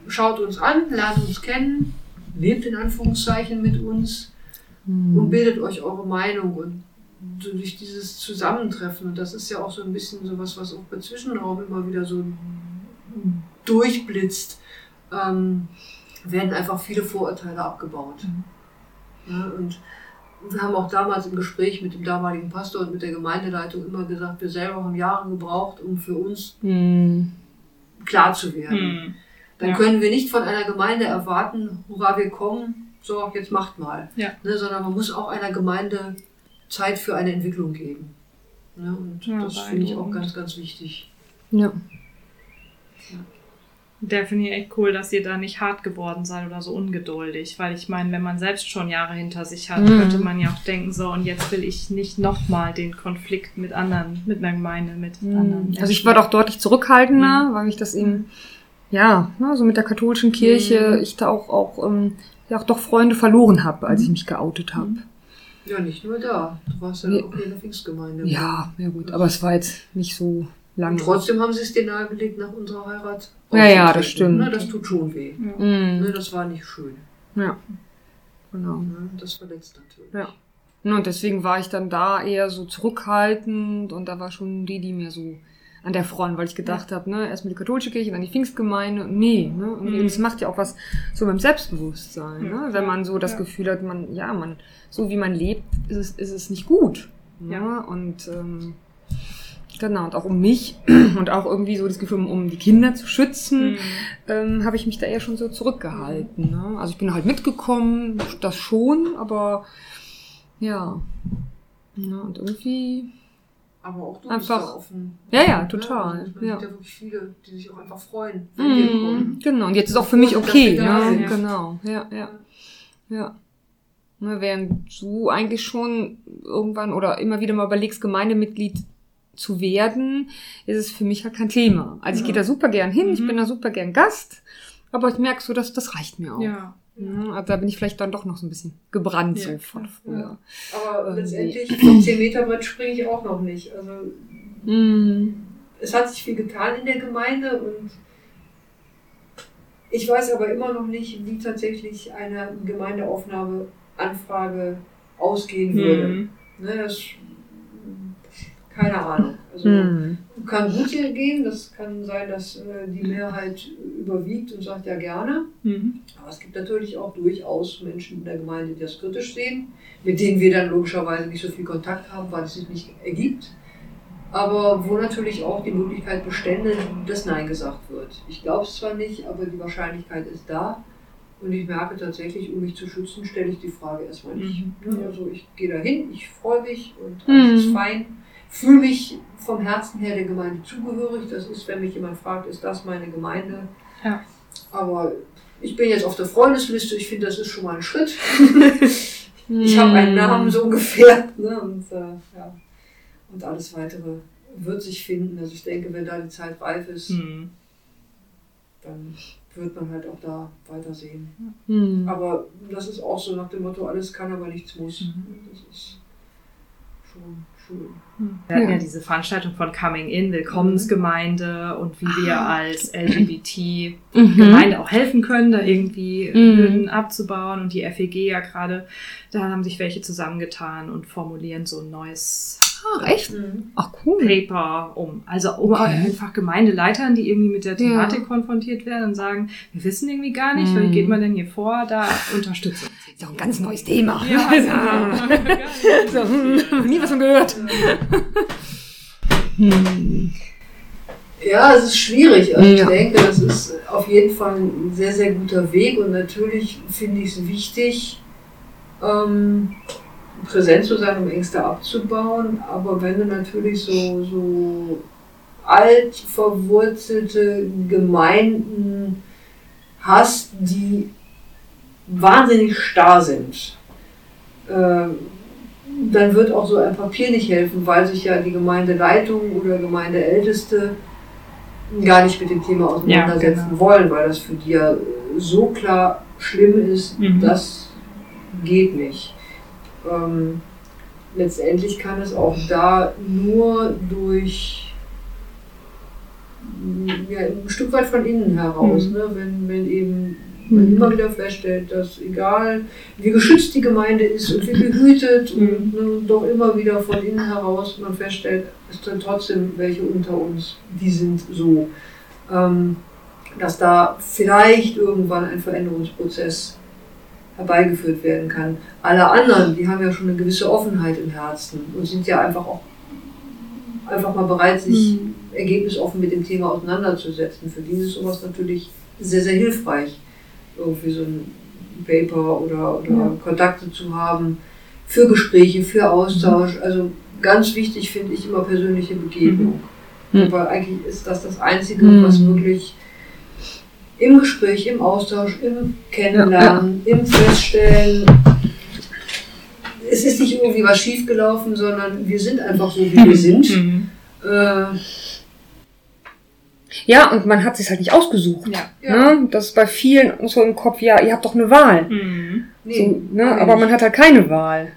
schaut uns an, lernt uns kennen, lebt in Anführungszeichen mit uns und Mhm. bildet euch eure Meinung. Und durch dieses Zusammentreffen, und das ist ja auch so ein bisschen sowas, was auch bei Zwischenraum immer wieder so durchblitzt, ähm, werden einfach viele Vorurteile abgebaut. Ja, und wir haben auch damals im Gespräch mit dem damaligen Pastor und mit der Gemeindeleitung immer gesagt, wir selber haben Jahre gebraucht, um für uns Mhm. klar zu werden. Mhm. Dann Ja. können wir nicht von einer Gemeinde erwarten, hurra, wir kommen, so, jetzt macht mal. Ja. Ne, sondern man muss auch einer Gemeinde Zeit für eine Entwicklung geben. Ne, und Ja, das finde ich auch ganz, ganz wichtig. Ja. Der finde ich echt cool, dass ihr da nicht hart geworden seid oder so ungeduldig. Weil ich meine, wenn man selbst schon Jahre hinter sich hat, Mhm. könnte man ja auch denken, so, und jetzt will ich nicht nochmal den Konflikt mit anderen, mit einer Gemeinde, mit anderen. Also ich war doch deutlich zurückhaltender, weil mich das eben, ja, ne, so mit der katholischen Kirche, Mhm. ich da auch, auch, ähm, ja, auch doch Freunde verloren habe, als ich mich geoutet habe. Ja, nicht nur da. Du warst ja Nee. auch in der Pfingstgemeinde. Ja, ja gut, aber es war jetzt nicht so lange. Und trotzdem haben sie es dir nahegelegt, nach unserer Heirat. Ja, ja, das auszutreten. stimmt. Ne, das tut schon weh. Mhm. Ne, das war nicht schön. Ja, genau. Ne, das verletzt natürlich. Ja. Ja, Und deswegen war ich dann da eher so zurückhaltend und da war schon die, die mir so an der Front, weil ich gedacht habe, ne, erstmal die katholische Kirche, dann die Pfingstgemeinde. Nee, ne? Und Mhm. das macht ja auch was so beim Selbstbewusstsein, Ja. ne? Wenn man so das Ja. Gefühl hat, man, ja, man, so wie man lebt, ist es, ist es nicht gut. Ne? Ja. Und ähm, genau, und auch um mich und auch irgendwie so das Gefühl, um, um die Kinder zu schützen, Mhm. ähm, habe ich mich da eher schon so zurückgehalten. Ne? Also ich bin halt mitgekommen, das schon, aber ja. ja und irgendwie. Aber auch du Einfach- bist da offen. Ja, ja, Ne? total, es ja. gibt ja wirklich viele, die sich auch einfach freuen, wenn Mhm, kommen. genau, und jetzt ist auch für mich okay. da Ne? sind. Genau, ja, ja. Ja. Ne, während du eigentlich schon irgendwann oder immer wieder mal überlegst, Gemeindemitglied zu werden, ist es für mich halt kein Thema. Also ich Ja. gehe da super gern hin, ich Mhm. bin da super gern Gast, aber ich merke so, dass das reicht mir auch. Ja. Ja, also da bin ich vielleicht dann doch noch so ein bisschen gebrannt Ja, so von früher. Aber Irgendwie. letztendlich vom 10 Meter Brett springe ich auch noch nicht. Also Mhm. es hat sich viel getan in der Gemeinde und ich weiß aber immer noch nicht, wie tatsächlich eine Gemeindeaufnahmeanfrage ausgehen würde. Mhm. Ne, das, keine Ahnung. Also Mhm. kann gut hier gehen, das kann sein, dass äh, die Mehrheit überwiegt und sagt ja gerne. Mhm. Aber es gibt natürlich auch durchaus Menschen in der Gemeinde, die das kritisch sehen, mit denen wir dann logischerweise nicht so viel Kontakt haben, weil es sich nicht ergibt. Aber wo natürlich auch die Möglichkeit bestände, dass Nein gesagt wird. Ich glaube es zwar nicht, aber die Wahrscheinlichkeit ist da. Und ich merke tatsächlich, um mich zu schützen, stelle ich die Frage erstmal nicht. Mhm. Also ich gehe dahin, ich freue mich und alles Mhm. ist fein. Fühle mich vom Herzen her der Gemeinde zugehörig. Das ist, wenn mich jemand fragt, ist das meine Gemeinde? Ja. Aber ich bin jetzt auf der Freundesliste. Ich finde, das ist schon mal ein Schritt. Ich habe einen Namen so ungefähr. Ne? Und, äh, ja. und alles weitere wird sich finden. Also ich denke, wenn da die Zeit reif ist, Mhm. dann wird man halt auch da weitersehen. Mhm. Aber das ist auch so nach dem Motto, alles kann, aber nichts muss. Mhm. Das ist schon schön. Wir hatten ja. Diese Veranstaltung von Coming In, Willkommensgemeinde und wie wir als LGBT-Gemeinde Mhm. auch helfen können, da irgendwie Mhm. Hürden abzubauen. Und die FEG ja gerade, da haben sich welche zusammengetan und formulieren so ein neues Ach, echt? Mhm. Ach, cool. Paper um. Also um Okay. einfach Gemeindeleitern, die irgendwie mit der Ja. Thematik konfrontiert werden und sagen, wir wissen irgendwie gar nicht, Mhm. wie geht man denn hier vor, da Unterstützung. Ist ja auch ein ganz neues Thema. Ja, so, hm, nie was von gehört. Hm. Ja, es ist schwierig. Also Ja. ich denke, das ist auf jeden Fall ein sehr, sehr guter Weg und natürlich finde ich es wichtig, ähm, präsent zu sein, um Ängste abzubauen. Aber wenn du natürlich so, so alt verwurzelte Gemeinden hast, die wahnsinnig starr sind, ähm, dann wird auch so ein Papier nicht helfen, weil sich ja die Gemeindeleitung oder Gemeindeälteste gar nicht mit dem Thema auseinandersetzen genau. wollen, weil das für die ja so klar schlimm ist, Mhm. das geht nicht. Ähm, letztendlich kann es auch da nur durch ja, ein Stück weit von innen heraus, Mhm. ne? wenn, wenn eben man Mhm. immer wieder feststellt, dass egal wie geschützt die Gemeinde ist und wie behütet und ne, doch immer wieder von innen heraus man feststellt, es sind trotzdem welche unter uns, die sind so, ähm, dass da vielleicht irgendwann ein Veränderungsprozess herbeigeführt werden kann. Alle anderen, die haben ja schon eine gewisse Offenheit im Herzen und sind ja einfach auch einfach mal bereit, sich Mhm. ergebnisoffen mit dem Thema auseinanderzusetzen. Für die ist sowas natürlich sehr, sehr hilfreich, irgendwie so ein Paper oder, oder Ja. Kontakte zu haben für Gespräche, für Austausch. Also ganz wichtig finde ich immer persönliche Begegnung. Mhm. Weil eigentlich ist das das Einzige, Mhm. was wirklich im Gespräch, im Austausch, im Kennenlernen, im Feststellen, es ist nicht irgendwie was schiefgelaufen, sondern wir sind einfach so, wie wir sind. Mhm. Äh, Ja, und man hat sich halt nicht ausgesucht. Ja. Ne? Das ist bei vielen so im Kopf, ja, ihr habt doch eine Wahl. Mhm. Nee, so, ne? Aber man hat halt keine Wahl.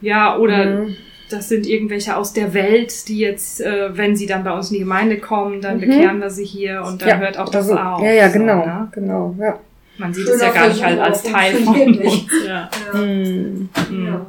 Ja, oder Mhm. Das sind irgendwelche aus der Welt, die jetzt, äh, wenn sie dann bei uns in die Gemeinde kommen, dann Mhm. bekehren wir sie hier und dann ja, hört auch das so. auf. Ja, ja, so, genau. ne? Genau, ja. Man sieht es ja gar nicht halt als Teil von uns. Ja. Ja. Mhm. Mhm. Ja.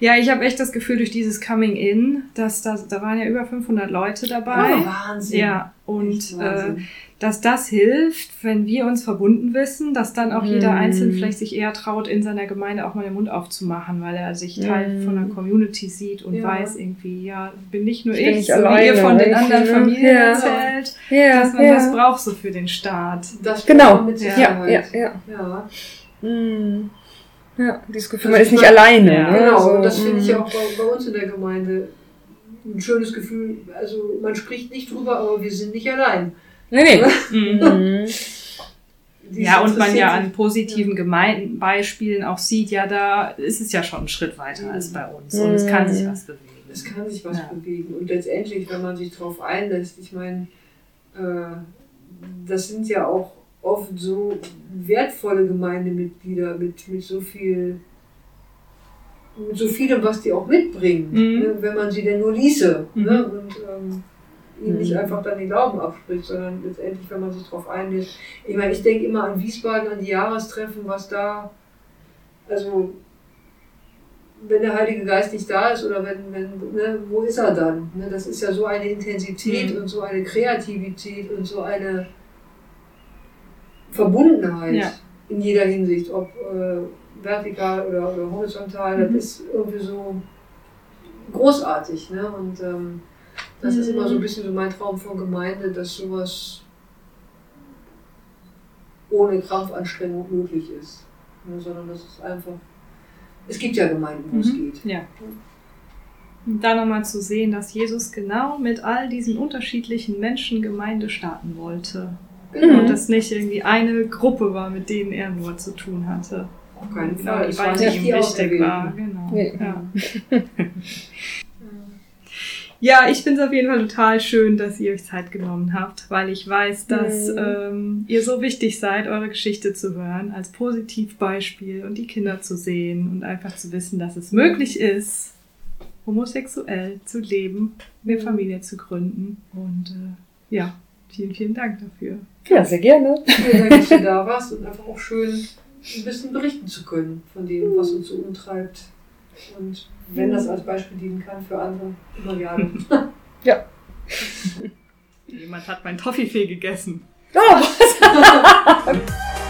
Ja, ich habe echt das Gefühl, durch dieses Coming In, dass da, da waren ja über 500 Leute dabei. Oh, Wahnsinn. Ja, und äh, Wahnsinn. Dass das hilft, wenn wir uns verbunden wissen, dass dann auch jeder Mhm. Einzelne vielleicht sich eher traut, in seiner Gemeinde auch mal den Mund aufzumachen, weil er sich Teil Mhm. von einer Community sieht und Ja. weiß irgendwie, ja, bin nicht nur Ich ich, so wie ihr alleine, von den ich, anderen ne? Familien Ja. erzählt, Ja, dass man ja. das braucht so für den Staat. Das Genau. mit Ja, ja, Sicherheit. ja, ja. Ja. Mhm. Ja, dieses Gefühl, Also man ist ich nicht alleine. Ja. Ne? Genau, So, und das finde ich mhm. ja auch bei, bei uns in der Gemeinde ein schönes Gefühl. Also man spricht nicht drüber, aber wir sind nicht allein. Nee, nee. Mhm. Mhm. Die Ja, und man ja an positiven Gemeindebeispielen auch sieht, ja, da ist es ja schon ein Schritt weiter als bei uns und es kann sich was bewegen. Es kann sich was Ja. bewegen. Und letztendlich, wenn man sich darauf einlässt, ich meine, äh, das sind ja auch oft so wertvolle Gemeindemitglieder mit, mit so viel, mit so vielem, was die auch mitbringen, Mhm. ne, wenn man sie denn nur ließe. Mhm. Ne, und ähm, ihnen nicht Mhm. einfach dann den Glauben abspricht, sondern letztendlich, wenn man sich darauf einlässt. Ich meine, ich denke immer an Wiesbaden, an die Jahrestreffen, was da, also wenn der Heilige Geist nicht da ist oder wenn, wenn ne, wo ist er dann? Ne, das ist ja so eine Intensität Mhm. und so eine Kreativität und so eine Verbundenheit Ja. in jeder Hinsicht, ob äh, vertikal oder, oder horizontal, Mhm. das ist irgendwie so großartig. Ne? Und ähm, das ist Mhm. immer so ein bisschen so mein Traum von Gemeinde, dass sowas ohne Krampfanstrengung möglich ist. Ne? Sondern dass es einfach. Es gibt ja Gemeinden, wo es Mhm. geht. Ja. Und da nochmal zu sehen, dass Jesus genau mit all diesen unterschiedlichen Menschen Gemeinde starten wollte. Genau. Und das nicht irgendwie eine Gruppe war, mit denen er nur zu tun hatte. Auf keinen Genau, Fall. die Es waren beiden, nicht die die ihm wichtig war. Genau. Nee. Ja. Ja, ich finde es auf jeden Fall total schön, dass ihr euch Zeit genommen habt, weil ich weiß, dass Mhm. ähm, ihr so wichtig seid, eure Geschichte zu hören, als Positivbeispiel und die Kinder zu sehen und einfach zu wissen, dass es möglich ist, homosexuell zu leben, eine Familie zu gründen. Und äh, ja, vielen, vielen Dank dafür. Ja, sehr gerne. Vielen Dank, dass du da warst und einfach auch schön ein bisschen berichten zu können von dem, was uns so umtreibt. Und wenn das als Beispiel dienen kann für andere, immer gerne. Jemand hat mein Toffifee gegessen. Oh, was?